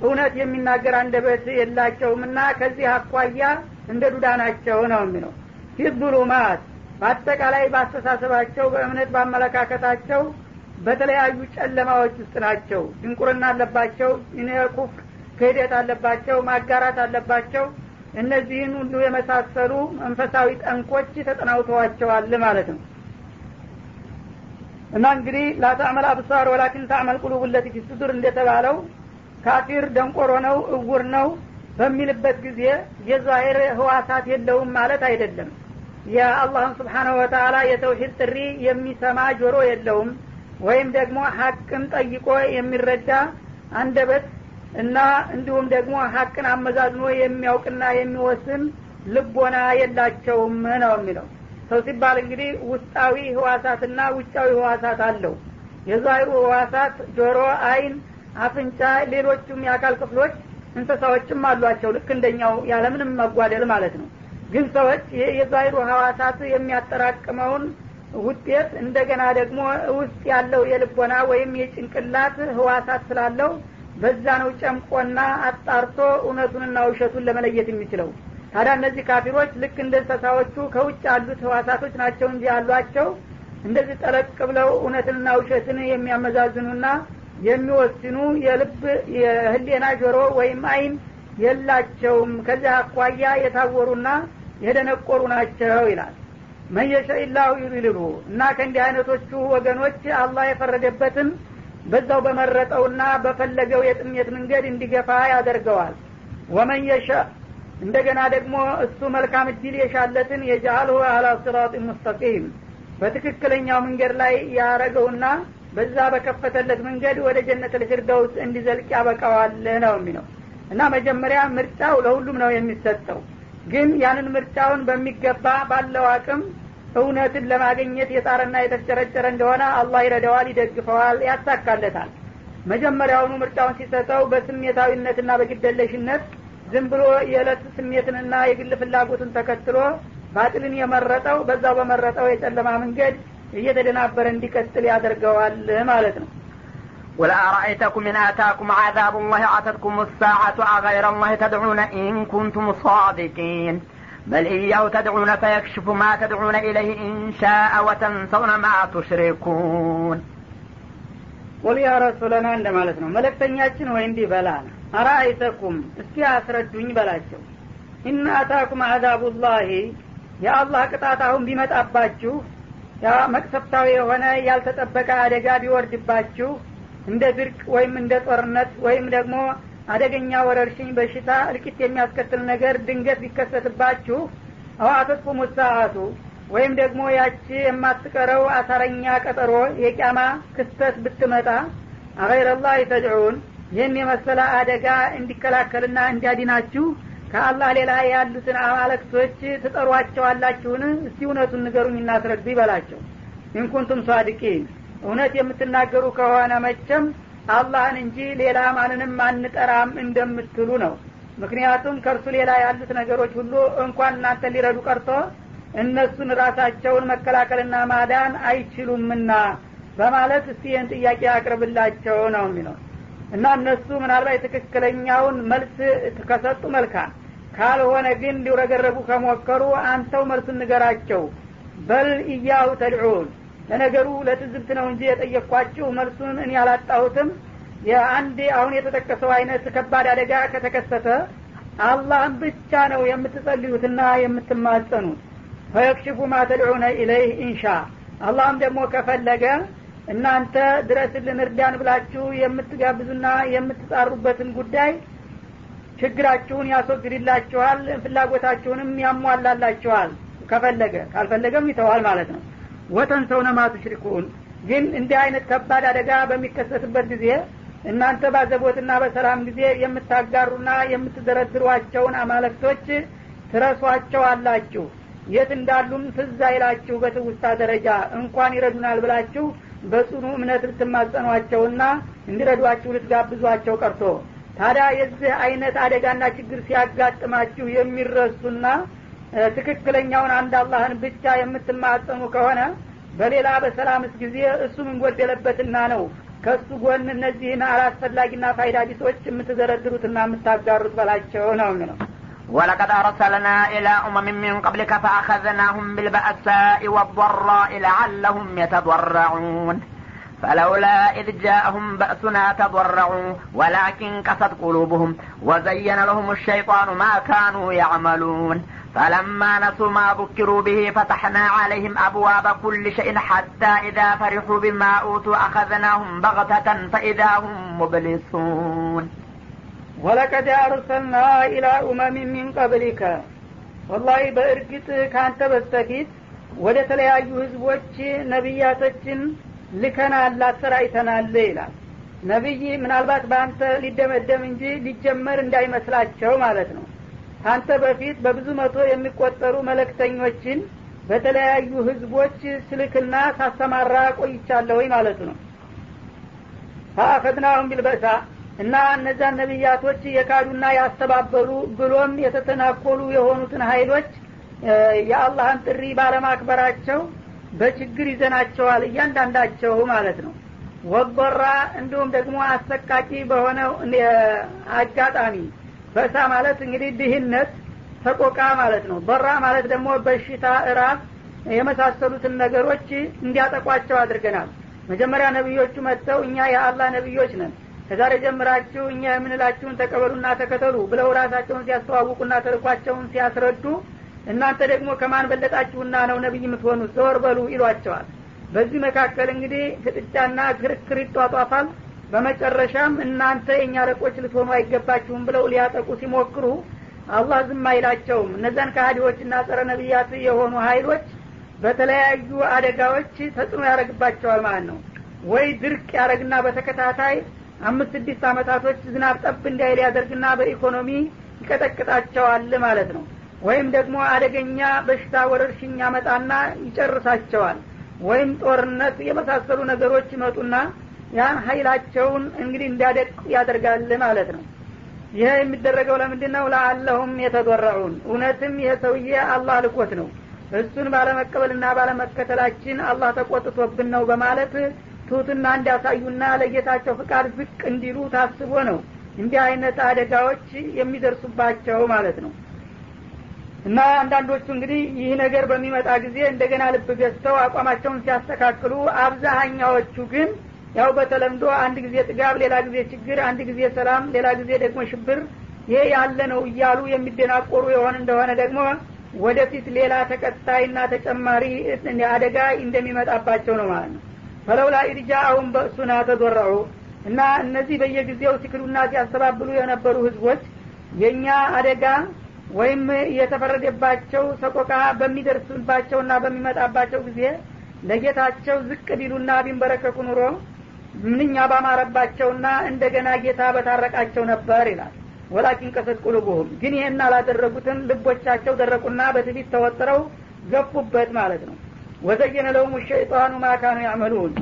እውነት የሚናገር አንደበት የላቸውም እና ከዚህ አኳያ እንደ ዱዳ ናቸው ነው የሚለው። ፊዙሉማት በአጠቃላይ በአስተሳሰባቸው በእምነት በአመለካከታቸው በተለያዩ ጨለማዎች ውስጥ ናቸው። ድንቁርና አለባቸው ኩፍር ክህደት አለባቸው ማጋራት አለባቸው። እነዚህን ሁሉ የመሳሰሉ መንፈሳዊ ጠንኮች ተጠናውተዋቸዋል ማለት ነው። እና እንግዲህ ላታዕመል አብሳር ወላኪን ታዕመል ቁሉብ ለቲ ፊ እንደተባለው ካፊር ደንቆሮ ነው እውር ነው በሚልበት ጊዜ የዛሄር ህዋሳት የለውም ማለት አይደለም። የአላህን ስብሓናሁ ወተላ የተውሂድ ጥሪ የሚሰማ ጆሮ የለውም ወይም ደግሞ ሀቅን ጠይቆ የሚረዳ አንደበት እና እንዲሁም ደግሞ ሀቅን አመዛዝኖ የሚያውቅና የሚወስን ልቦና የላቸውም ነው የሚለው። ሰው ሲባል እንግዲህ ውስጣዊ ህዋሳትና ውጫዊ ህዋሳት አለው። የዛሂሩ ህዋሳት ጆሮ አይን አፍንጫ ሌሎቹም የአካል ክፍሎች እንስሳዎችም አሏቸው። ልክ እንደኛው ያለምንም መጓደል ማለት ነው። ግን ሰዎች የዛሂሩ ህዋሳት የሚያጠራቅመውን ውጤት እንደገና ደግሞ ውስጥ ያለው የልቦና ወይም የጭንቅላት ህዋሳት ስላለው በዛ ነው ጨምቆና አጣርቶ እውነቱንና ውሸቱን ለመለየት የሚችለው። ታዲያ እነዚህ ካፊሮች ልክ እንደ እንስሳዎቹ ከውጭ ያሉት ህዋሳቶች ናቸው እንጂ ያሏቸው እንደዚህ ጠለቅ ብለው እውነትንና ውሸትን የሚያመዛዝኑና የሚወስኑ የልብ የህሌና ጆሮ ወይም አይን የላቸውም። ከዚህ አኳያ የታወሩና የደነቆሩ ናቸው ይላል። መየሸ ኢላሁ ዩድልልሁ እና ከእንዲህ አይነቶቹ ወገኖች አላህ የፈረደበትን በዛው በመረጠውና በፈለገው የጥሜት መንገድ እንዲገፋ ያደርገዋል። ወመን የሸ እንደገና ደግሞ እሱ መልካም እድል የሻለትን የጃአልሁ አላ ስራጥ ሙስተቂም በትክክለኛው መንገድ ላይ ያረገውና በዛ በከፈተለት መንገድ ወደ ጀነት ልፊርደውስ እንዲዘልቅ ያበቃዋል ነው የሚለው። እና መጀመሪያ ምርጫው ለሁሉም ነው የሚሰጠው። ግን ያንን ምርጫውን በሚገባ ባለው አቅም እውነትን ለማግኘት የጣረና የተጨረጨረ እንደሆነ አላህ ይረዳዋል ይደግፈዋል ያሳካለታል። መጀመሪያውኑ ምርጫውን ሲሰጠው በስሜታዊነትና በግደለሽነት ዝም ብሎ የዕለት ስሜትንና የግል ፍላጎትን ተከትሎ ባጥልን የመረጠው በዛው በመረጠው የጨለማ መንገድ እየተደናበረ እንዲቀጥል ያደርገዋል ማለት ነው قل أرأيتكم إن آتاكم عذاب الله أتتكم الساعة أغير الله تدعون إن كنتم صادقين بل إياه تدعون فيكشف ما تدعون إليه إن شاء وتنسون ما تشركون ቁል ያ ረሱለና እንደ ማለት ነው መለክተኛችን ወይ እንዲህ በላ አራአይተኩም እስኪ አስረዱኝ በላቸው ኢነ አታኩም አዛቡላሂ የአላህ ቅጣት አሁን ቢመጣባችሁ ያ መቅሰፍታዊ የሆነ ያልተጠበቀ አደጋ ቢወርድባችሁ እንደ ድርቅ ወይም እንደ ጦርነት ወይም ደግሞ አደገኛ ወረርሽኝ በሽታ እልቂት የሚያስከትል ነገር ድንገት ቢከሰትባችሁ አዋተትኩም ሰአቱ ወይም ደግሞ ያቺ የማትቀረው አሳረኛ ቀጠሮ የቂያማ ክስተት ብትመጣ አገይረላህ ተድዑን ይህን የመሰለ አደጋ እንዲከላከልና እንዲያዲናችሁ ከአላህ ሌላ ያሉትን አማለክቶች ትጠሯቸዋላችሁን? እስቲ እውነቱን ንገሩኝ እናስረዱ ይበላቸው። ኢንኩንቱም ሷድቂን እውነት የምትናገሩ ከሆነ መቸም አላህን እንጂ ሌላ ማንንም አንጠራም እንደምትሉ ነው። ምክንያቱም ከእርሱ ሌላ ያሉት ነገሮች ሁሉ እንኳን እናንተ ሊረዱ ቀርቶ እነሱን ራሳቸውን መከላከልና ማዳን አይችሉምና በማለት እስቲ ይህን ጥያቄ አቅርብላቸው ነው የሚለው። እና እነሱ ምናልባት ትክክለኛውን መልስ ከሰጡ መልካም ካልሆነ ግን ሊውረገረቡ ከሞከሩ አንተው መልሱን ንገራቸው። በል እያሁ ተድዑን። ለነገሩ ለትዝብት ነው እንጂ የጠየቅኳችሁ መልሱን እኔ ያላጣሁትም የአንድ አሁን የተጠቀሰው አይነት ከባድ አደጋ ከተከሰተ አላህን ብቻ ነው የምትጸልዩትና የምትማጸኑት። ፈየክሽፉ ማ ተድዑነ ኢለይህ ኢንሻ። አላህም ደግሞ ከፈለገ እናንተ ድረስልን እርዳን ብላችሁ የምትጋብዙና የምትጣሩበትን ጉዳይ ችግራችሁን ያስወግድላችኋል ፍላጎታችሁንም ያሟላላችኋል። ከፈለገ ካልፈለገም ይተዋል ማለት ነው። ወተንሰውነ ማ ቱሽሪኩን ግን እንዲህ አይነት ከባድ አደጋ በሚከሰትበት ጊዜ እናንተ ባዘቦትና በሰላም ጊዜ የምታጋሩና የምትደረድሯቸውን አማለክቶች ትረሷቸው አላችሁ የት እንዳሉም ትዝ አይላችሁ በትውስታ ደረጃ። እንኳን ይረዱናል ብላችሁ በጽኑ እምነት ልትማጸኗቸውና እንዲረዷችሁ ልትጋብዟቸው ቀርቶ ታዲያ የዚህ አይነት አደጋና ችግር ሲያጋጥማችሁ የሚረሱና ትክክለኛውን አንድ አላህን ብቻ የምትማጸኑ ከሆነ በሌላ በሰላምስ ጊዜ እሱ ምን ጎደለበትና ነው ከእሱ ጎን እነዚህን አላስፈላጊና ፋይዳ ቢሶች የምትዘረድሩትና የምታጋሩት በላቸው ነው ነው ولقد أرسلنا إلى أمم من قبلك فأخذناهم بالبأساء والضراء لعلهم يتضرعون فلولا إذ جاءهم بأسنا تضرعوا ولكن قست قلوبهم وزين لهم الشيطان ما كانوا يعملون فلما نسوا ما ذكروا به فتحنا عليهم أبواب كل شيء حتى إذا فرحوا بما أوتوا أخذناهم بغتة فإذا هم مبلسون ወለቀድ አርሰልና ኢላ ኡመሚ ሚን ቀብሊከ ወላሂ በእርግጥ ከአንተ በስተፊት ወደ ተለያዩ ህዝቦች ነቢያቶችን ልከናል አሰራይተናል ይላል። ነቢይ ምናልባት በአንተ ሊደመደም እንጂ ሊጀመር እንዳይመስላቸው ማለት ነው። ከአንተ በፊት በብዙ መቶ የሚቆጠሩ መለክተኞችን በተለያዩ ህዝቦች ስልክና ሳሰማራ ቆይቻለሁ ማለቱ ነው። ፈአኸድናሁም ቢልበእሳ እና እነዛን ነቢያቶች የካዱና ያስተባበሉ ብሎም የተተናኮሉ የሆኑትን ሀይሎች የአላህን ጥሪ ባለማክበራቸው በችግር ይዘናቸዋል እያንዳንዳቸው ማለት ነው። ወበራ እንዲሁም ደግሞ አሰቃቂ በሆነው አጋጣሚ በእሳ ማለት እንግዲህ ድህነት ሰቆቃ ማለት ነው። በራ ማለት ደግሞ በሽታ እራብ የመሳሰሉትን ነገሮች እንዲያጠቋቸው አድርገናል። መጀመሪያ ነቢዮቹ መጥተው እኛ የአላህ ነቢዮች ነን ከዛሬ ጀምራችሁ እኛ የምንላችሁን ተቀበሉና ተከተሉ ብለው ራሳቸውን ሲያስተዋውቁና ተልኳቸውን ሲያስረዱ እናንተ ደግሞ ከማን በለጣችሁና ነው ነቢይ የምትሆኑት ዘወር በሉ ይሏቸዋል። በዚህ መካከል እንግዲህ ፍጥጫና ክርክር ይጧጧፋል። በመጨረሻም እናንተ የእኛ አለቆች ልትሆኑ አይገባችሁም ብለው ሊያጠቁ ሲሞክሩ አላህ ዝም አይላቸውም። እነዛን ከሀዲዎችና ጸረ ነቢያት የሆኑ ሀይሎች በተለያዩ አደጋዎች ተጽዕኖ ያደረግባቸዋል ማለት ነው። ወይ ድርቅ ያደረግና በተከታታይ አምስት ስድስት አመታቶች ዝናብ ጠብ እንዳይል ያደርግና በኢኮኖሚ ይቀጠቅጣቸዋል ማለት ነው ወይም ደግሞ አደገኛ በሽታ ወረርሽኝ ያመጣና ይጨርሳቸዋል። ወይም ጦርነት የመሳሰሉ ነገሮች ይመጡና ያን ሀይላቸውን እንግዲህ እንዲያደቅ ያደርጋል ማለት ነው። ይህ የሚደረገው ለምንድን ነው ለአለሁም የተዶረዑን እውነትም ይህ ሰውዬ አላህ ልኮት ነው። እሱን ባለመቀበልና ባለመከተላችን አላህ ተቆጥቶብን ነው በማለት ትሁትና እንዲያሳዩና ለጌታቸው ፍቃድ ዝቅ እንዲሉ ታስቦ ነው። እንዲህ አይነት አደጋዎች የሚደርሱባቸው ማለት ነው እና አንዳንዶቹ እንግዲህ ይህ ነገር በሚመጣ ጊዜ እንደገና ልብ ገዝተው አቋማቸውን ሲያስተካክሉ አብዛሀኛዎቹ ግን ያው በተለምዶ አንድ ጊዜ ጥጋብ ሌላ ጊዜ ችግር አንድ ጊዜ ሰላም ሌላ ጊዜ ደግሞ ሽብር ይሄ ያለ ነው እያሉ የሚደናቆሩ የሆን እንደሆነ ደግሞ ወደፊት ሌላ ተቀጣይና ተጨማሪ አደጋ እንደሚመጣባቸው ነው ማለት ነው። ፈለውላ ኢድጃ አሁን በእሱና ተዶረዑ እና እነዚህ በየጊዜው ሲክዱና ሲያስተባብሉ የነበሩ ህዝቦች የእኛ አደጋ ወይም የተፈረደባቸው ሰቆቃ በሚደርስባቸውና በሚመጣባቸው ጊዜ ለጌታቸው ዝቅ ቢሉና ቢንበረከኩ ኑሮ ምንኛ ባማረባቸውና እንደገና ጌታ በታረቃቸው ነበር ይላል። ወላኪን ቀሰት ቁልቡሁም ግን ይህን አላደረጉትም። ልቦቻቸው ደረቁና በትቢት ተወጥረው ገፉበት ማለት ነው። ወዘየነ ለሁም ሸይጣኑ ማካኑ ያዕመሉን።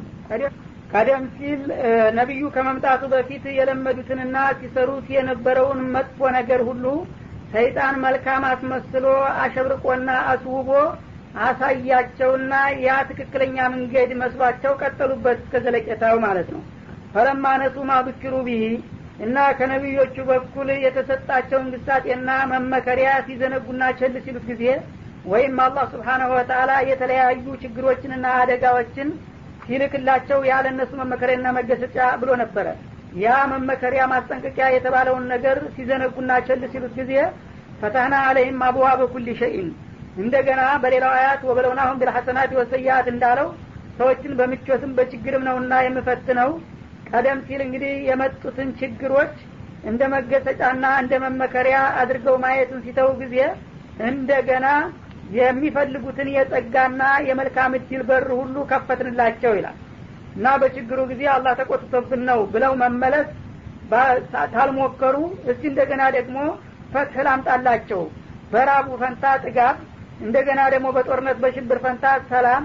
ቀደም ሲል ነቢዩ ከመምጣቱ በፊት የለመዱትንና ሲሰሩት የነበረውን መጥፎ ነገር ሁሉ ሰይጣን መልካም አስመስሎ አሸብርቆና አስውቦ አሳያቸውና ያ ትክክለኛ መንገድ መስሏቸው ቀጠሉበት እስከ ዘለቄታው ማለት ነው። ፈለማ ነሱ ማብክሩ ቢሂ እና ከነቢዮቹ በኩል የተሰጣቸውን ግሳጤና መመከሪያ ሲዘነጉና ቸል ሲሉት ጊዜ ወይም አላህ ስብሓናሁ ወተአላ የተለያዩ ችግሮችንና አደጋዎችን ሲልክላቸው ያለ እነሱ መመከሪያና መገሰጫ ብሎ ነበረ ያ መመከሪያ ማስጠንቀቂያ የተባለውን ነገር ሲዘነጉና ቸል ሲሉት ጊዜ ፈታህና አለይህም አቡዋ በኩል ሸይን እንደገና በሌላው አያት ወበለውናሁም ቢልሐሰናት ወሰያት እንዳለው ሰዎችን በምቾትም በችግርም ነውና የምፈትነው። ቀደም ሲል እንግዲህ የመጡትን ችግሮች እንደ መገሰጫና እንደ መመከሪያ አድርገው ማየትን ሲተው ጊዜ እንደገና የሚፈልጉትን የጸጋና የመልካም እድል በር ሁሉ ከፈትንላቸው ይላል እና በችግሩ ጊዜ አላህ ተቆጥቶብን ነው ብለው መመለስ ታልሞከሩ እስቲ እንደገና ደግሞ ፈትህ ላምጣላቸው። በራቡ ፈንታ ጥጋብ እንደገና ደግሞ በጦርነት በሽብር ፈንታ ሰላም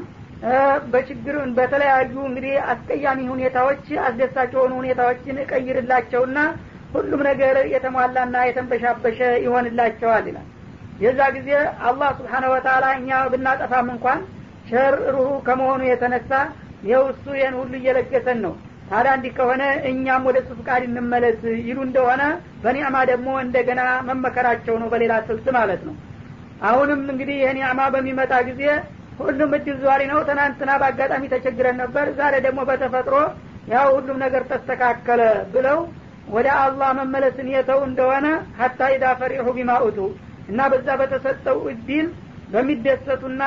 በችግር በተለያዩ እንግዲህ አስቀያሚ ሁኔታዎች አስደሳች የሆኑ ሁኔታዎችን እቀይርላቸውና ሁሉም ነገር የተሟላና የተንበሻበሸ ይሆንላቸዋል ይላል። የዛ ጊዜ አላህ ስብሓነ ወተላ እኛ ብናጠፋም እንኳን ሸር ሩሁ ከመሆኑ የተነሳ ይኸው እሱ ይህን ሁሉ እየለገሰን ነው። ታዲያ እንዲህ ከሆነ እኛም ወደ እሱ ፍቃድ እንመለስ ይሉ እንደሆነ በኒዕማ ደግሞ እንደገና መመከራቸው ነው በሌላ ስልት ማለት ነው። አሁንም እንግዲህ ይህ ኒዕማ በሚመጣ ጊዜ ሁሉም እድል ዘዋሪ ነው። ትናንትና በአጋጣሚ ተቸግረን ነበር። ዛሬ ደግሞ በተፈጥሮ ያው ሁሉም ነገር ተስተካከለ ብለው ወደ አላህ መመለስን የተው እንደሆነ ሀታ ኢዳ ፈሪሑ ቢማኡቱ እና በዛ በተሰጠው እድል በሚደሰቱና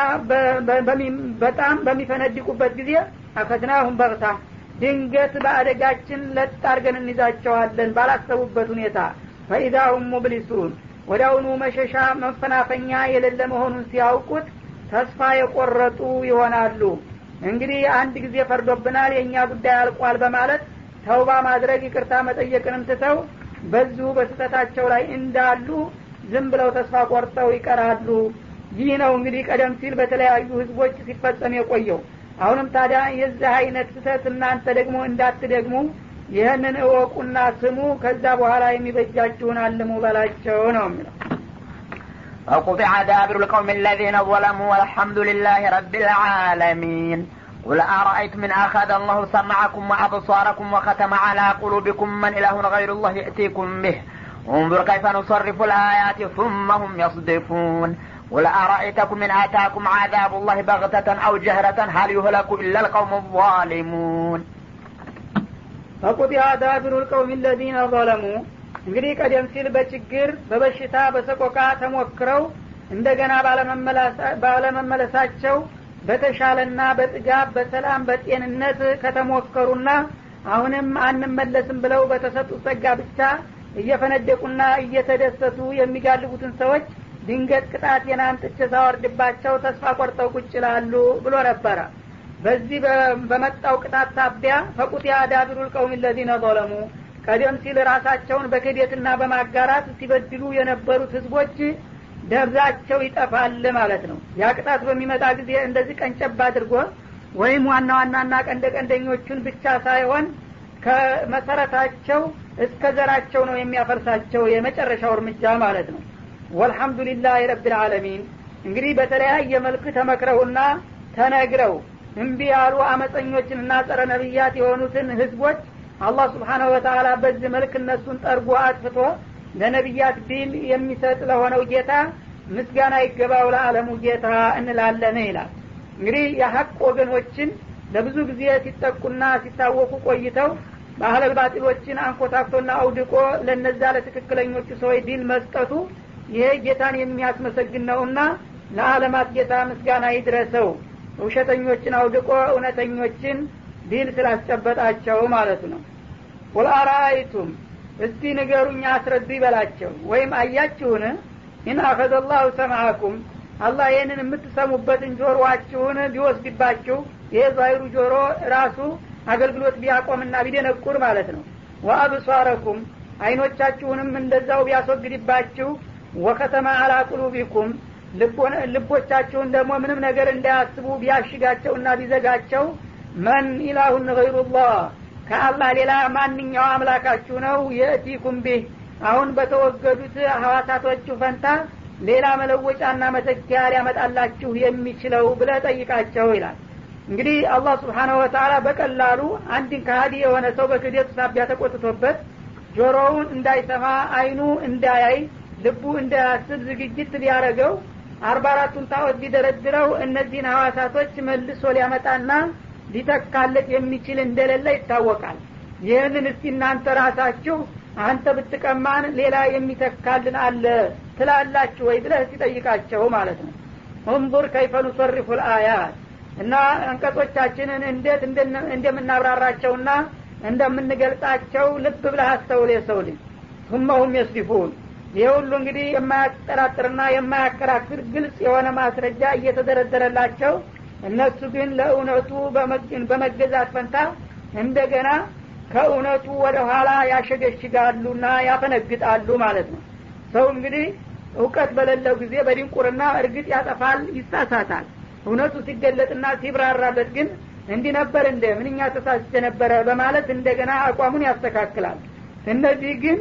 በጣም በሚፈነድቁበት ጊዜ አፈትናሁም በቅታ ድንገት በአደጋችን ለጥ አርገን እንይዛቸዋለን ባላሰቡበት ሁኔታ። ፈኢዛሁም ሙብሊሱን። ወዲያውኑ መሸሻ መፈናፈኛ የሌለ መሆኑን ሲያውቁት ተስፋ የቆረጡ ይሆናሉ። እንግዲህ አንድ ጊዜ ፈርዶብናል የእኛ ጉዳይ አልቋል በማለት ተውባ ማድረግ ይቅርታ መጠየቅንም ትተው በዚሁ በስተታቸው ላይ እንዳሉ ዝም ብለው ተስፋ ቆርጠው ይቀራሉ። ይህ ነው እንግዲህ ቀደም ሲል በተለያዩ ህዝቦች ሲፈጸም የቆየው አሁንም ታዲያ የዚህ አይነት ስህተት እናንተ ደግሞ እንዳትደግሙ ይህንን እወቁና ስሙ ከዛ በኋላ የሚበጃችሁን አልሙ በላቸው ነው የሚለው وقطع دابر القوم الذين ظلموا والحمد لله رب العالمين قل أرأيتم من أخذ الله سمعكم وأبصاركم وختم على قلوبكم من إله غير الله يأتيكم به انظر كيف نصرف الآيات ثم هم يصدفون ولأرأيتكم إن آتاكم عذاب الله بغتة أو جهرة؟ هل يهلك إلا القوم الظالمون. فقطع دابر القوم الذين ظلموا. እንግዲህ ቀደም ሲል በችግር በበሽታ በሰቆቃ ተሞክረው እንደገና ባለመመለሳቸው በተሻለና በጥጋብ በሰላም በጤንነት ከተሞከሩና አሁንም አንመለስም ብለው በተሰጡት ጸጋ ብቻ እየፈነደቁና እየተደሰቱ የሚጋልቡትን ሰዎች ድንገት ቅጣት የናምጥቼ ሳወርድባቸው ተስፋ ቆርጠው ቁጭ ላሉ ብሎ ነበረ። በዚህ በመጣው ቅጣት ሳቢያ ፈቁጢያ ዳቢሩል ቀውም ለዚነ ظለሙ ቀደም ሲል ራሳቸውን በክህደትና በማጋራት ሲበድሉ የነበሩት ህዝቦች ደብዛቸው ይጠፋል ማለት ነው። ያ ቅጣት በሚመጣ ጊዜ እንደዚህ ቀንጨብ አድርጎ ወይም ዋና ዋናና ቀንደ ቀንደኞቹን ብቻ ሳይሆን ከመሰረታቸው እስከ ዘራቸው ነው የሚያፈርሳቸው የመጨረሻው እርምጃ ማለት ነው ወልሐምዱሊላህ ረብልዓለሚን እንግዲህ በተለያየ መልክ ተመክረውና ተነግረው እምቢ ያሉ አመፀኞችንና ጸረ ነቢያት የሆኑትን ህዝቦች አላህ سبحانه وتعالى በዚህ መልክ እነሱን ጠርጎ አጥፍቶ ለነቢያት ድል የሚሰጥ ለሆነው ጌታ ምስጋና ይገባው ለዓለሙ ጌታ እንላለን ይላል። እንግዲህ የሀቅ ወገኖችን ለብዙ ጊዜ ሲጠቁና ሲታወቁ ቆይተው ባህለል ባጢሎችን አንኮታክቶና አውድቆ ለነዛ ለትክክለኞቹ ሰዎች ድል መስጠቱ ይሄ ጌታን የሚያስመሰግን ነውና ለዓለማት ጌታ ምስጋና ይድረሰው። ውሸተኞችን አውድቆ እውነተኞችን ድል ስላስጨበጣቸው ማለት ነው። قل أرأيتم እስቲ ንገሩኝ አስረዱ ይበላቸው። ወይም አያችሁን? إن أخذ الله سمعكم? አላህ ይህንን የምትሰሙበትን ጆሮአችሁን ቢወስድባችሁ ይሄ ዛይሩ ጆሮ ራሱ አገልግሎት ቢያቆምና ቢደነቁር ማለት ነው። وأبصاركم አይኖቻችሁንም እንደዛው ቢያስወግድባችሁ ወከተማ አላ ቁሉቢኩም ልቦቻችሁን ደግሞ ምንም ነገር እንዳያስቡ ቢያሽጋቸውና ቢዘጋቸው መን ኢላሁን ገይሩላህ ከአላህ ሌላ ማንኛው አምላካችሁ ነው የእቲኩም ቢህ። አሁን በተወገዱት ሀዋሳቶቹ ፈንታ ሌላ መለወጫና መተኪያ ሊያመጣላችሁ የሚችለው ብለ ጠይቃቸው ይላል። እንግዲህ አላህ ስብሓናሁ ወተላ በቀላሉ አንድን ከሀዲ የሆነ ሰው በክደቱ ሳቢያ ተቆጥቶበት ጆሮውን እንዳይሰማ አይኑ እንዳያይ ልቡ እንዳያስብ ዝግጅት ሊያረገው አርባ አራቱን ጣዖት ቢደረድረው እነዚህን ሀዋሳቶች መልሶ ሊያመጣና ሊተካለት የሚችል እንደሌለ ይታወቃል። ይህንን እስቲ እናንተ ራሳችሁ አንተ ብትቀማን ሌላ የሚተካልን አለ ትላላችሁ ወይ ብለህ ሲጠይቃቸው ማለት ነው። እንظር ከይፈ ኑሰሪፉ ልአያት እና አንቀጾቻችንን እንዴት እንደምናብራራቸውና እንደምንገልጣቸው ልብ ብለህ አስተውል የሰው ልጅ። ሁመሁም የስሊፉን ይህ ሁሉ እንግዲህ የማያጠራጥርና የማያከራክር ግልጽ የሆነ ማስረጃ እየተደረደረላቸው እነሱ ግን ለእውነቱ በመገዛት ፈንታ እንደገና ከእውነቱ ወደ ኋላ ያሸገሽጋሉና ያፈነግጣሉ ማለት ነው። ሰው እንግዲህ እውቀት በሌለው ጊዜ በድንቁርና እርግጥ ያጠፋል ይሳሳታል። እውነቱ ሲገለጥና ሲብራራለት ግን እንዲህ ነበር እንደ ምንኛ ተሳስቼ ነበረ በማለት እንደገና አቋሙን ያስተካክላል። እነዚህ ግን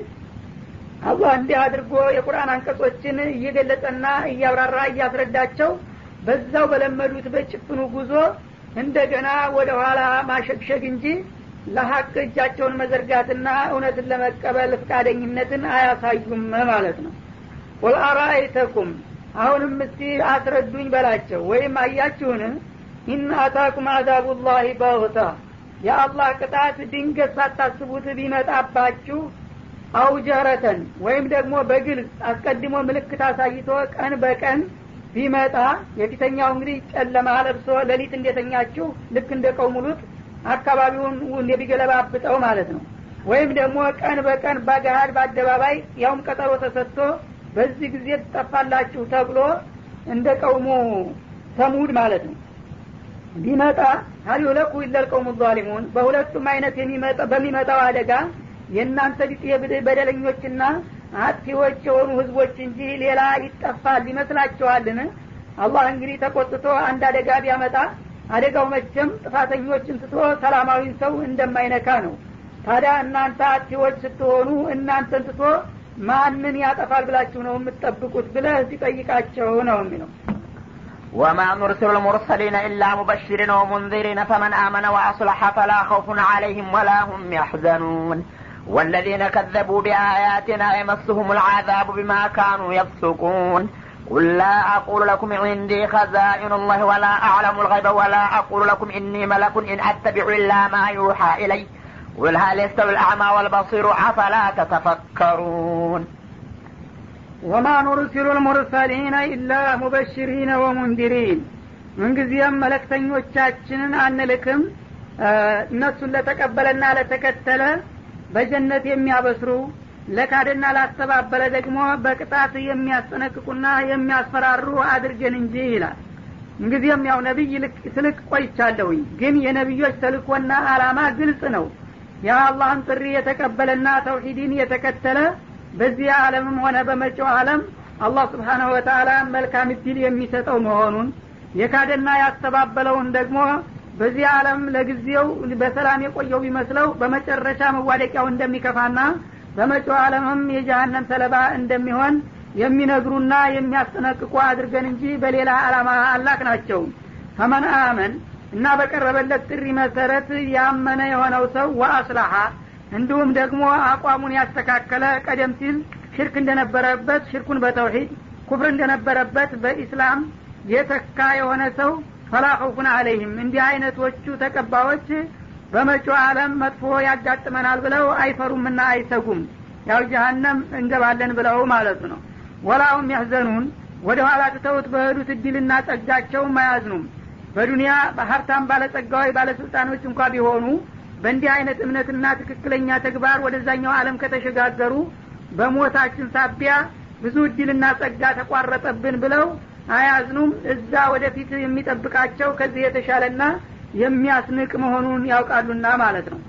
አላህ እንዲህ አድርጎ የቁርአን አንቀጾችን እየገለጸና እያብራራ እያስረዳቸው በዛው በለመዱት በጭፍኑ ጉዞ እንደገና ወደ ኋላ ማሸግሸግ እንጂ ለሀቅ እጃቸውን መዘርጋትና እውነትን ለመቀበል ፍቃደኝነትን አያሳዩም ማለት ነው። قل أرأيتكم አሁንም እስቲ አስረዱኝ በላቸው ወይም አያችሁን? إن أتاكم عذاب الله بغتة የአላህ ቅጣት ድንገት ሳታስቡት ቢመጣባችሁ أو جهرة ወይም ደግሞ በግልጽ አስቀድሞ ምልክት አሳይቶ ቀን በቀን ቢመጣ የፊተኛው እንግዲህ ጨለማ ለብሶ ሌሊት እንደተኛችሁ ልክ እንደ ቀውሙ ሉጥ አካባቢውን እንደቢገለባብጠው ማለት ነው። ወይም ደግሞ ቀን በቀን በገሃድ በአደባባይ ያውም ቀጠሮ ተሰጥቶ በዚህ ጊዜ ትጠፋላችሁ ተብሎ እንደ ቀውሙ ተሙድ ማለት ነው። ቢመጣ ሀል ዩለኩ ኢለል ዛሊሙን በሁለቱም አይነት በሚመጣው አደጋ የእናንተ ቢጤ በደለኞችና አጥፊዎች የሆኑ ህዝቦች እንጂ ሌላ ይጠፋል ይመስላችኋልን አላህ እንግዲህ ተቆጥቶ አንድ አደጋ ቢያመጣ አደጋው መቼም ጥፋተኞችን ትቶ ሰላማዊን ሰው እንደማይነካ ነው ታዲያ እናንተ አጥፊዎች ስትሆኑ እናንተን ትቶ ማንን ያጠፋል ብላችሁ ነው የምትጠብቁት ብለህ ሲጠይቃቸው ነው የሚለው وما نرسل المرسلين إلا مبشرين ومنذرين فمن آمن وأصلح فلا خوف عليهم ولا هم يحزنون والذين كذبوا بآياتنا يمسهم العذاب بما كانوا يفسقون قل لا أقول لكم عندي خزائن الله ولا أعلم الغيب ولا أقول لكم إني ملك إن أتبع إلا ما يوحى إلي قل هل يستوي الأعمى والبصير أفلا تتفكرون ወማ ኑርሲሉ ልሙርሰሊነ ኢላ ሙበሽሪነ ወሙንዲሪን ምንጊዜም መለክተኞቻችንን አንልክም እነሱን ለተቀበለና ለተከተለ በጀነት የሚያበስሩ ለካደና ላስተባበለ ደግሞ በቅጣት የሚያስጠነቅቁና የሚያስፈራሩ አድርገን እንጂ ይላል። እንጊዜም ያው ነቢይ ስልክ ቆይቻለሁኝ ግን የነቢዮች ተልኮና አላማ ግልጽ ነው። የአላህን ጥሪ የተቀበለና ተውሂድን የተከተለ በዚህ ዓለምም ሆነ በመጪው ዓለም አላህ ስብሓናሁ ወተአላ መልካም እድል የሚሰጠው መሆኑን የካደና ያስተባበለውን ደግሞ በዚህ ዓለም ለጊዜው በሰላም የቆየው ቢመስለው በመጨረሻ መዋደቂያው እንደሚከፋና በመጪው ዓለምም የጀሃነም ሰለባ እንደሚሆን የሚነግሩና የሚያስጠነቅቁ አድርገን እንጂ በሌላ አላማ አላክ ናቸው። ፈመን አመን እና በቀረበለት ጥሪ መሰረት ያመነ የሆነው ሰው ወአስላሐ እንዲሁም ደግሞ አቋሙን ያስተካከለ ቀደም ሲል ሽርክ እንደነበረበት ሽርኩን በተውሂድ ኩፍር እንደነበረበት በኢስላም የተካ የሆነ ሰው ፈላኸውፉን አለይህም። እንዲህ አይነቶቹ ተቀባዮች በመጪው ዓለም መጥፎ ያጋጥመናል ብለው አይፈሩምና አይሰጉም። ያው ጀሀነም እንገባለን ብለው ማለቱ ነው። ወላሁም ያህዘኑን። ወደ ኋላ ትተውት በሄዱት እድልና ጸጋቸውም አያዝኑም። በዱንያ በሀብታም ባለጸጋዊ ባለስልጣኖች እንኳ ቢሆኑ በእንዲህ አይነት እምነትና ትክክለኛ ተግባር ወደዛኛው ዓለም ከተሸጋገሩ በሞታችን ሳቢያ ብዙ እድልና ጸጋ ተቋረጠብን ብለው አያዝኑም። እዛ ወደፊት የሚጠብቃቸው ከዚህ የተሻለና የሚያስንቅ መሆኑን ያውቃሉና ማለት ነው።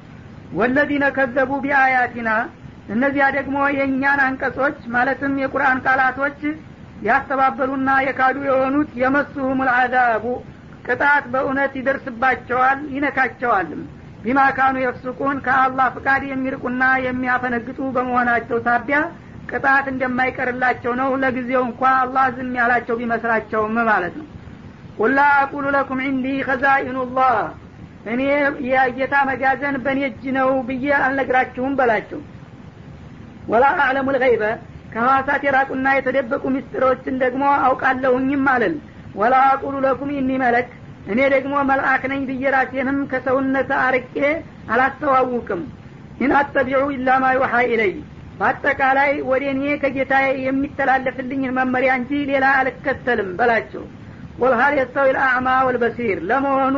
ወለዚነ ከዘቡ ቢአያቲና እነዚያ ደግሞ የእኛን አንቀጾች ማለትም የቁርአን ቃላቶች ያስተባበሉና የካዱ የሆኑት የመሱሁም ልአዛቡ ቅጣት በእውነት ይደርስባቸዋል ይነካቸዋልም። ቢማካኑ የፍሱቁን ከአላህ ፍቃድ የሚርቁና የሚያፈነግጡ በመሆናቸው ሳቢያ ቅጣት እንደማይቀርላቸው ነው። ለጊዜው እንኳ አላህ ዝም ያላቸው ቢመስላቸውም ማለት ነው። ቁላ አቁሉ ለኩም ዒንዲ ከዛኢኑላህ እኔ የጌታ መጋዘን በእኔ እጅ ነው ብዬ አልነግራችሁም በላቸው። ወላ አዕለሙ ልገይበ ከህዋሳት የራቁና የተደበቁ ምስጢሮችን ደግሞ አውቃለሁኝም አለን ወላ አቁሉ ለኩም ኢኒ መለክ እኔ ደግሞ መልአክ ነኝ ብዬ ራሴንም ከሰውነት አርቄ አላስተዋውቅም። إن أتبع إلا ما يوحى إلي በአጠቃላይ ወደ እኔ ከጌታ የሚተላለፍልኝን መመሪያ እንጂ ሌላ አልከተልም በላቸው። قل هل يستوي الأعمى والبصير ለመሆኑ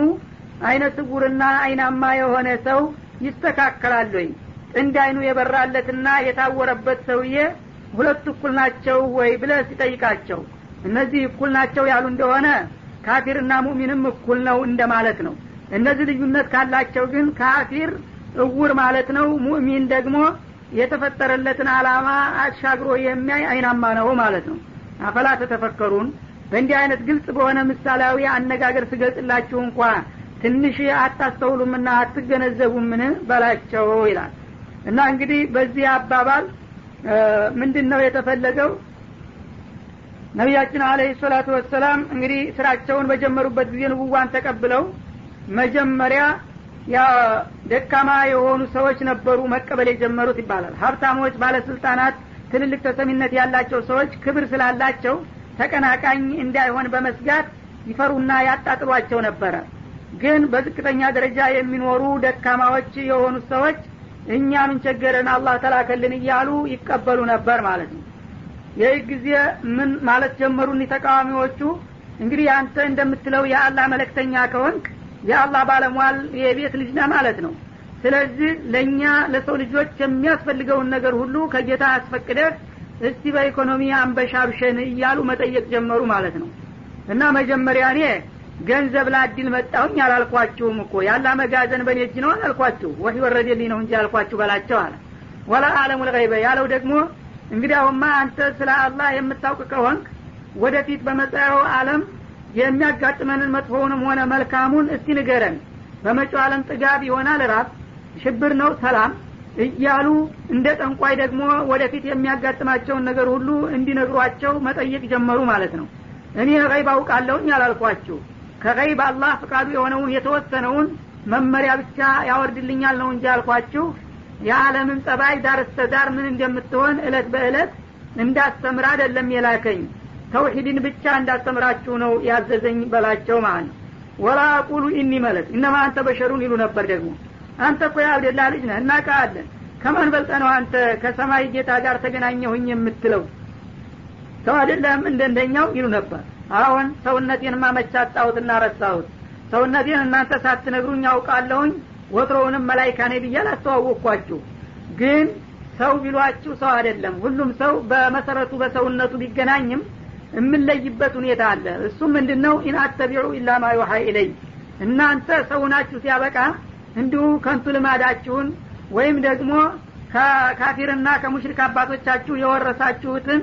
አይነ ስውርና አይናማ የሆነ ሰው ይስተካከላል ወይ ጥንድ አይኑ የበራለትና የታወረበት ሰውዬ ሁለቱ እኩል ናቸው ወይ ብለ ሲጠይቃቸው እነዚህ እኩል ናቸው ያሉ እንደሆነ ካፊርና ሙሚንም እኩል ነው እንደማለት ነው። እነዚህ ልዩነት ካላቸው ግን ካፊር እውር ማለት ነው ሙእሚን ደግሞ የተፈጠረለትን አላማ አሻግሮ የሚያይ አይናማ ነው ማለት ነው። አፈላ ተተፈከሩን። በእንዲህ አይነት ግልጽ በሆነ ምሳሌያዊ አነጋገር ስገልጽላችሁ እንኳ ትንሽ አታስተውሉምና አትገነዘቡምን በላቸው ይላል። እና እንግዲህ በዚህ አባባል ምንድን ነው የተፈለገው? ነቢያችን አለህ ሰላቱ ወሰላም እንግዲህ ስራቸውን በጀመሩበት ጊዜ ንቡዋን ተቀብለው መጀመሪያ ያ ደካማ የሆኑ ሰዎች ነበሩ መቀበል የጀመሩት ይባላል። ሀብታሞች ባለስልጣናት ትልልቅ ተሰሚነት ያላቸው ሰዎች ክብር ስላላቸው ተቀናቃኝ እንዳይሆን በመስጋት ይፈሩና ያጣጥሏቸው ነበረ። ግን በዝቅተኛ ደረጃ የሚኖሩ ደካማዎች የሆኑት ሰዎች እኛ ምን ቸገረን አላህ ተላከልን እያሉ ይቀበሉ ነበር ማለት ነው። ይህ ጊዜ ምን ማለት ጀመሩ እኒ ተቃዋሚዎቹ? እንግዲህ አንተ እንደምትለው የአላህ መለክተኛ ከሆንክ የአላህ ባለሟል የቤት ልጅ ነህ ማለት ነው። ስለዚህ ለእኛ ለሰው ልጆች የሚያስፈልገውን ነገር ሁሉ ከጌታ አስፈቅደህ እስቲ በኢኮኖሚ አንበሻብሸን እያሉ መጠየቅ ጀመሩ ማለት ነው። እና መጀመሪያ እኔ ገንዘብ ላዲል መጣሁኝ አላልኳችሁም እኮ ያላ መጋዘን በእኔ እጅ ነው አላልኳችሁ? ወህ ወረደልኝ ነው እንጂ አልኳችሁ በላቸው አለ። ወላ አለሙ ልገይበ ያለው ደግሞ እንግዲያውማ አንተ ስለ አላህ የምታውቅ ከሆንክ ወደፊት በመጻያው አለም የሚያጋጥመንን መጥፎውንም ሆነ መልካሙን እስቲ ንገረን። በመጪው አለም ጥጋብ ይሆናል ራብ ሽብር ነው ሰላም እያሉ እንደ ጠንቋይ ደግሞ ወደፊት የሚያጋጥማቸውን ነገር ሁሉ እንዲነግሯቸው መጠየቅ ጀመሩ ማለት ነው። እኔ ገይብ አውቃለሁኝ አላልኳችሁ ከገይብ አላህ ፍቃዱ የሆነውን የተወሰነውን መመሪያ ብቻ ያወርድልኛል ነው እንጂ አልኳችሁ የዓለምን ጸባይ ዳር እስተ ዳር ምን እንደምትሆን እለት በእለት እንዳስተምር አደለም የላከኝ ተውሂድን ብቻ እንዳስተምራችሁ ነው ያዘዘኝ በላቸው ማለት ነው። ወላ አቁሉ ኢኒ መለክ እነማ አንተ በሸሩን ይሉ ነበር ደግሞ። አንተ እኮ የአብደላ ልጅ ነህ እናቃለን። ከማን በልጠ ነው አንተ ከሰማይ ጌታ ጋር ተገናኘሁኝ የምትለው? ሰው አይደለም እንደንደኛው ይሉ ነበር። አሁን ሰውነቴን ማመቻ አጣሁትና ረሳሁት። ሰውነቴን እናንተ ሳትነግሩኝ ያውቃለሁኝ ወትሮውንም መላይካ ነኝ ብዬ አላስተዋወቅኳችሁ። ግን ሰው ቢሏችሁ ሰው አይደለም። ሁሉም ሰው በመሰረቱ በሰውነቱ ቢገናኝም የምንለይበት ሁኔታ አለ። እሱም ምንድን ነው ኢንአተቢዑ ኢላ ማ ዩሐ ኢለይ። እናንተ ሰውናችሁ ሲያበቃ እንዲሁ ከንቱ ልማዳችሁን ወይም ደግሞ ከካፊርና ከሙሽሪክ አባቶቻችሁ የወረሳችሁትን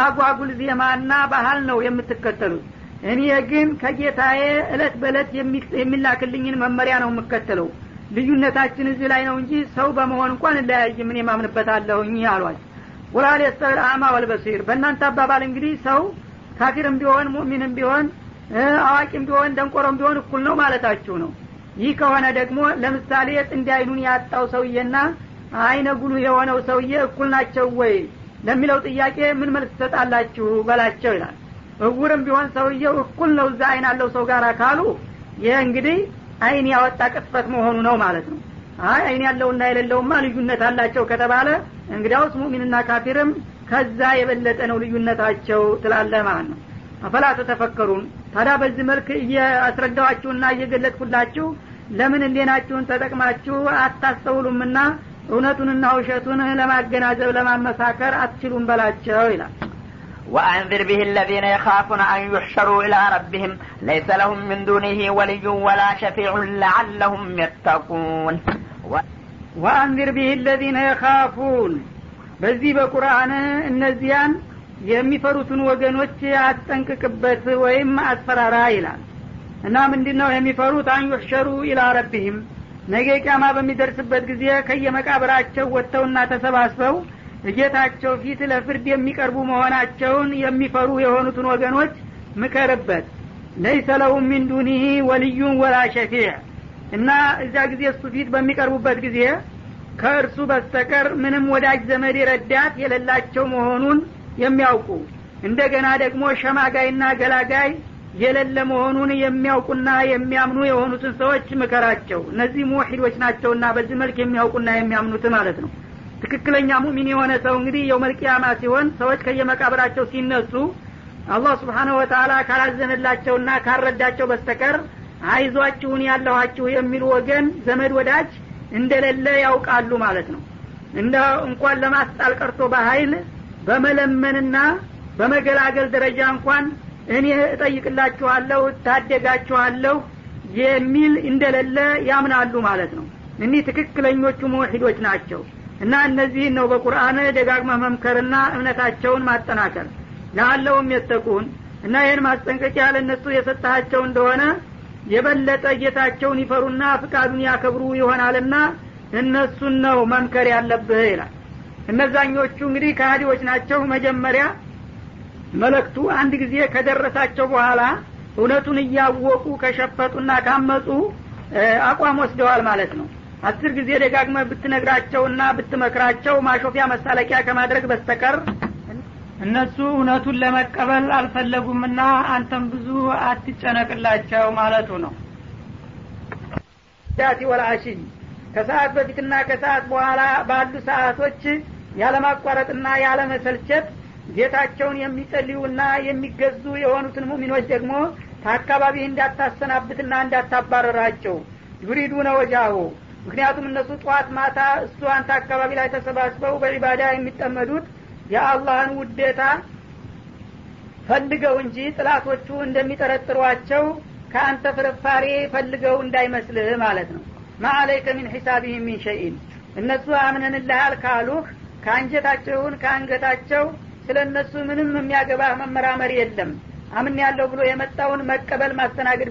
አጓጉል ዜማና ባህል ነው የምትከተሉት። እኔ ግን ከጌታዬ እለት በእለት የሚላክልኝን መመሪያ ነው የምከተለው። ልዩነታችን እዚህ ላይ ነው እንጂ ሰው በመሆን እንኳን እለያይ ምን የማምንበታለሁኝ አሏል። ወላል የስተል አማ ወልበሲር በእናንተ አባባል እንግዲህ ሰው ካፊርም ቢሆን ሙእሚንም ቢሆን አዋቂም ቢሆን ደንቆሮም ቢሆን እኩል ነው ማለታችሁ ነው። ይህ ከሆነ ደግሞ ለምሳሌ ጥንድ አይኑን ያጣው ሰውዬና አይነ ጉሉ የሆነው ሰውዬ እኩል ናቸው ወይ ለሚለው ጥያቄ ምን መልስ ትሰጣላችሁ በላቸው ይላል። እውርም ቢሆን ሰውየው እኩል ነው እዛ አይን አለው ሰው ጋር ካሉ ይህ እንግዲህ አይን ያወጣ ቅጥፈት መሆኑ ነው ማለት ነው። አይ አይን ያለውና የሌለውማ ልዩነት አላቸው ከተባለ እንግዲያውስ ሙሚንና ካፊርም ከዛ የበለጠ ነው ልዩነታቸው ትላለ ማለት ነው አፈላ ተተፈከሩን ታዲያ በዚህ መልክ እያስረዳዋችሁና እየገለጥኩላችሁ ለምን እንዴናችሁን ተጠቅማችሁ አታስተውሉምና እውነቱንና ውሸቱን ለማገናዘብ ለማመሳከር አትችሉም በላቸው ይላል وأنذر به الذين يخافون أن يحشروا إلى ربهم ليس لهم من دونه ولي ولا شفيع لعلهم يتقون وأنذر به الذين يخافون በዚህ በቁርአን እነዚያን የሚፈሩትን ወገኖች አስጠንቅቅበት ወይም አስፈራራ ይላል። እና ምንድን ነው የሚፈሩት አንዩሕሸሩ ኢላ ረቢህም ነገ ቂያማ በሚደርስበት ጊዜ ከየመቃብራቸው ወጥተውና ተሰባስበው እጌታቸው ፊት ለፍርድ የሚቀርቡ መሆናቸውን የሚፈሩ የሆኑትን ወገኖች ምከርበት። ለይሰ ለሁም ሚን ዱኒህ ወልዩን ወላ ሸፊዕ። እና እዛ ጊዜ እሱ ፊት በሚቀርቡበት ጊዜ ከእርሱ በስተቀር ምንም ወዳጅ ዘመድ ረዳት የሌላቸው መሆኑን የሚያውቁ እንደገና ደግሞ ሸማጋይና ገላጋይ የሌለ መሆኑን የሚያውቁና የሚያምኑ የሆኑትን ሰዎች ምከራቸው። እነዚህ ሙሒዶች ናቸውና በዚህ መልክ የሚያውቁና የሚያምኑት ማለት ነው። ትክክለኛ ሙሚን የሆነ ሰው እንግዲህ የውመልቅያማ ሲሆን ሰዎች ከየመቃብራቸው ሲነሱ አላህ ስብሓነሁ ወተላ ካላዘነላቸውና ካረዳቸው በስተቀር አይዟችሁን ያለኋችሁ የሚሉ ወገን ዘመድ ወዳጅ እንደሌለ ያውቃሉ ማለት ነው። እንደ እንኳን ለማስጣል ቀርቶ በሀይል በመለመንና በመገላገል ደረጃ እንኳን እኔ እጠይቅላችኋለሁ እታደጋችኋለሁ የሚል እንደሌለ ያምናሉ ማለት ነው። እኒህ ትክክለኞቹ ሙሒዶች ናቸው እና እነዚህን ነው በቁርአን ደጋግመ መምከርና እምነታቸውን ማጠናከር። ለአለውም የተቁን እና ይህን ማስጠንቀቂያ ለእነሱ የሰጠሃቸው እንደሆነ የበለጠ ጌታቸውን ይፈሩና ፍቃዱን ያከብሩ ይሆናልና እነሱን ነው መምከር ያለብህ ይላል። እነዛኞቹ እንግዲህ ከሃዲዎች ናቸው። መጀመሪያ መለክቱ አንድ ጊዜ ከደረሳቸው በኋላ እውነቱን እያወቁ ከሸፈጡና ካመፁ አቋም ወስደዋል ማለት ነው። አስር ጊዜ ደጋግመ ብትነግራቸውና ብትመክራቸው ማሾፊያ መሳለቂያ ከማድረግ በስተቀር እነሱ እውነቱን ለመቀበል አልፈለጉምና አንተም ብዙ አትጨነቅላቸው ማለቱ ነው። ዳቲ ወልአሽይ ከሰዓት በፊትና ከሰዓት በኋላ ባሉ ሰዓቶች ያለማቋረጥና ያለመሰልቸት ጌታቸውን የሚጸልዩና የሚገዙ የሆኑትን ሙሚኖች ደግሞ ከአካባቢህ እንዳታሰናብትና እንዳታባረራቸው። ዩሪዱነ ወጃሁ። ምክንያቱም እነሱ ጠዋት ማታ እሱ አንተ አካባቢ ላይ ተሰባስበው በዒባዳ የሚጠመዱት የአላህን ውዴታ ፈልገው እንጂ ጥላቶቹ እንደሚጠረጥሯቸው ከአንተ ፍርፋሬ ፈልገው እንዳይመስልህ ማለት ነው። ማአለይከ ሚን ሒሳቢህም ሚን ሸይን እነሱ አምነንልሃል ካሉህ ከአንጀታቸውን ከአንገታቸው ስለ እነሱ ምንም የሚያገባህ መመራመር የለም። አምን ያለው ብሎ የመጣውን መቀበል ማስተናገድ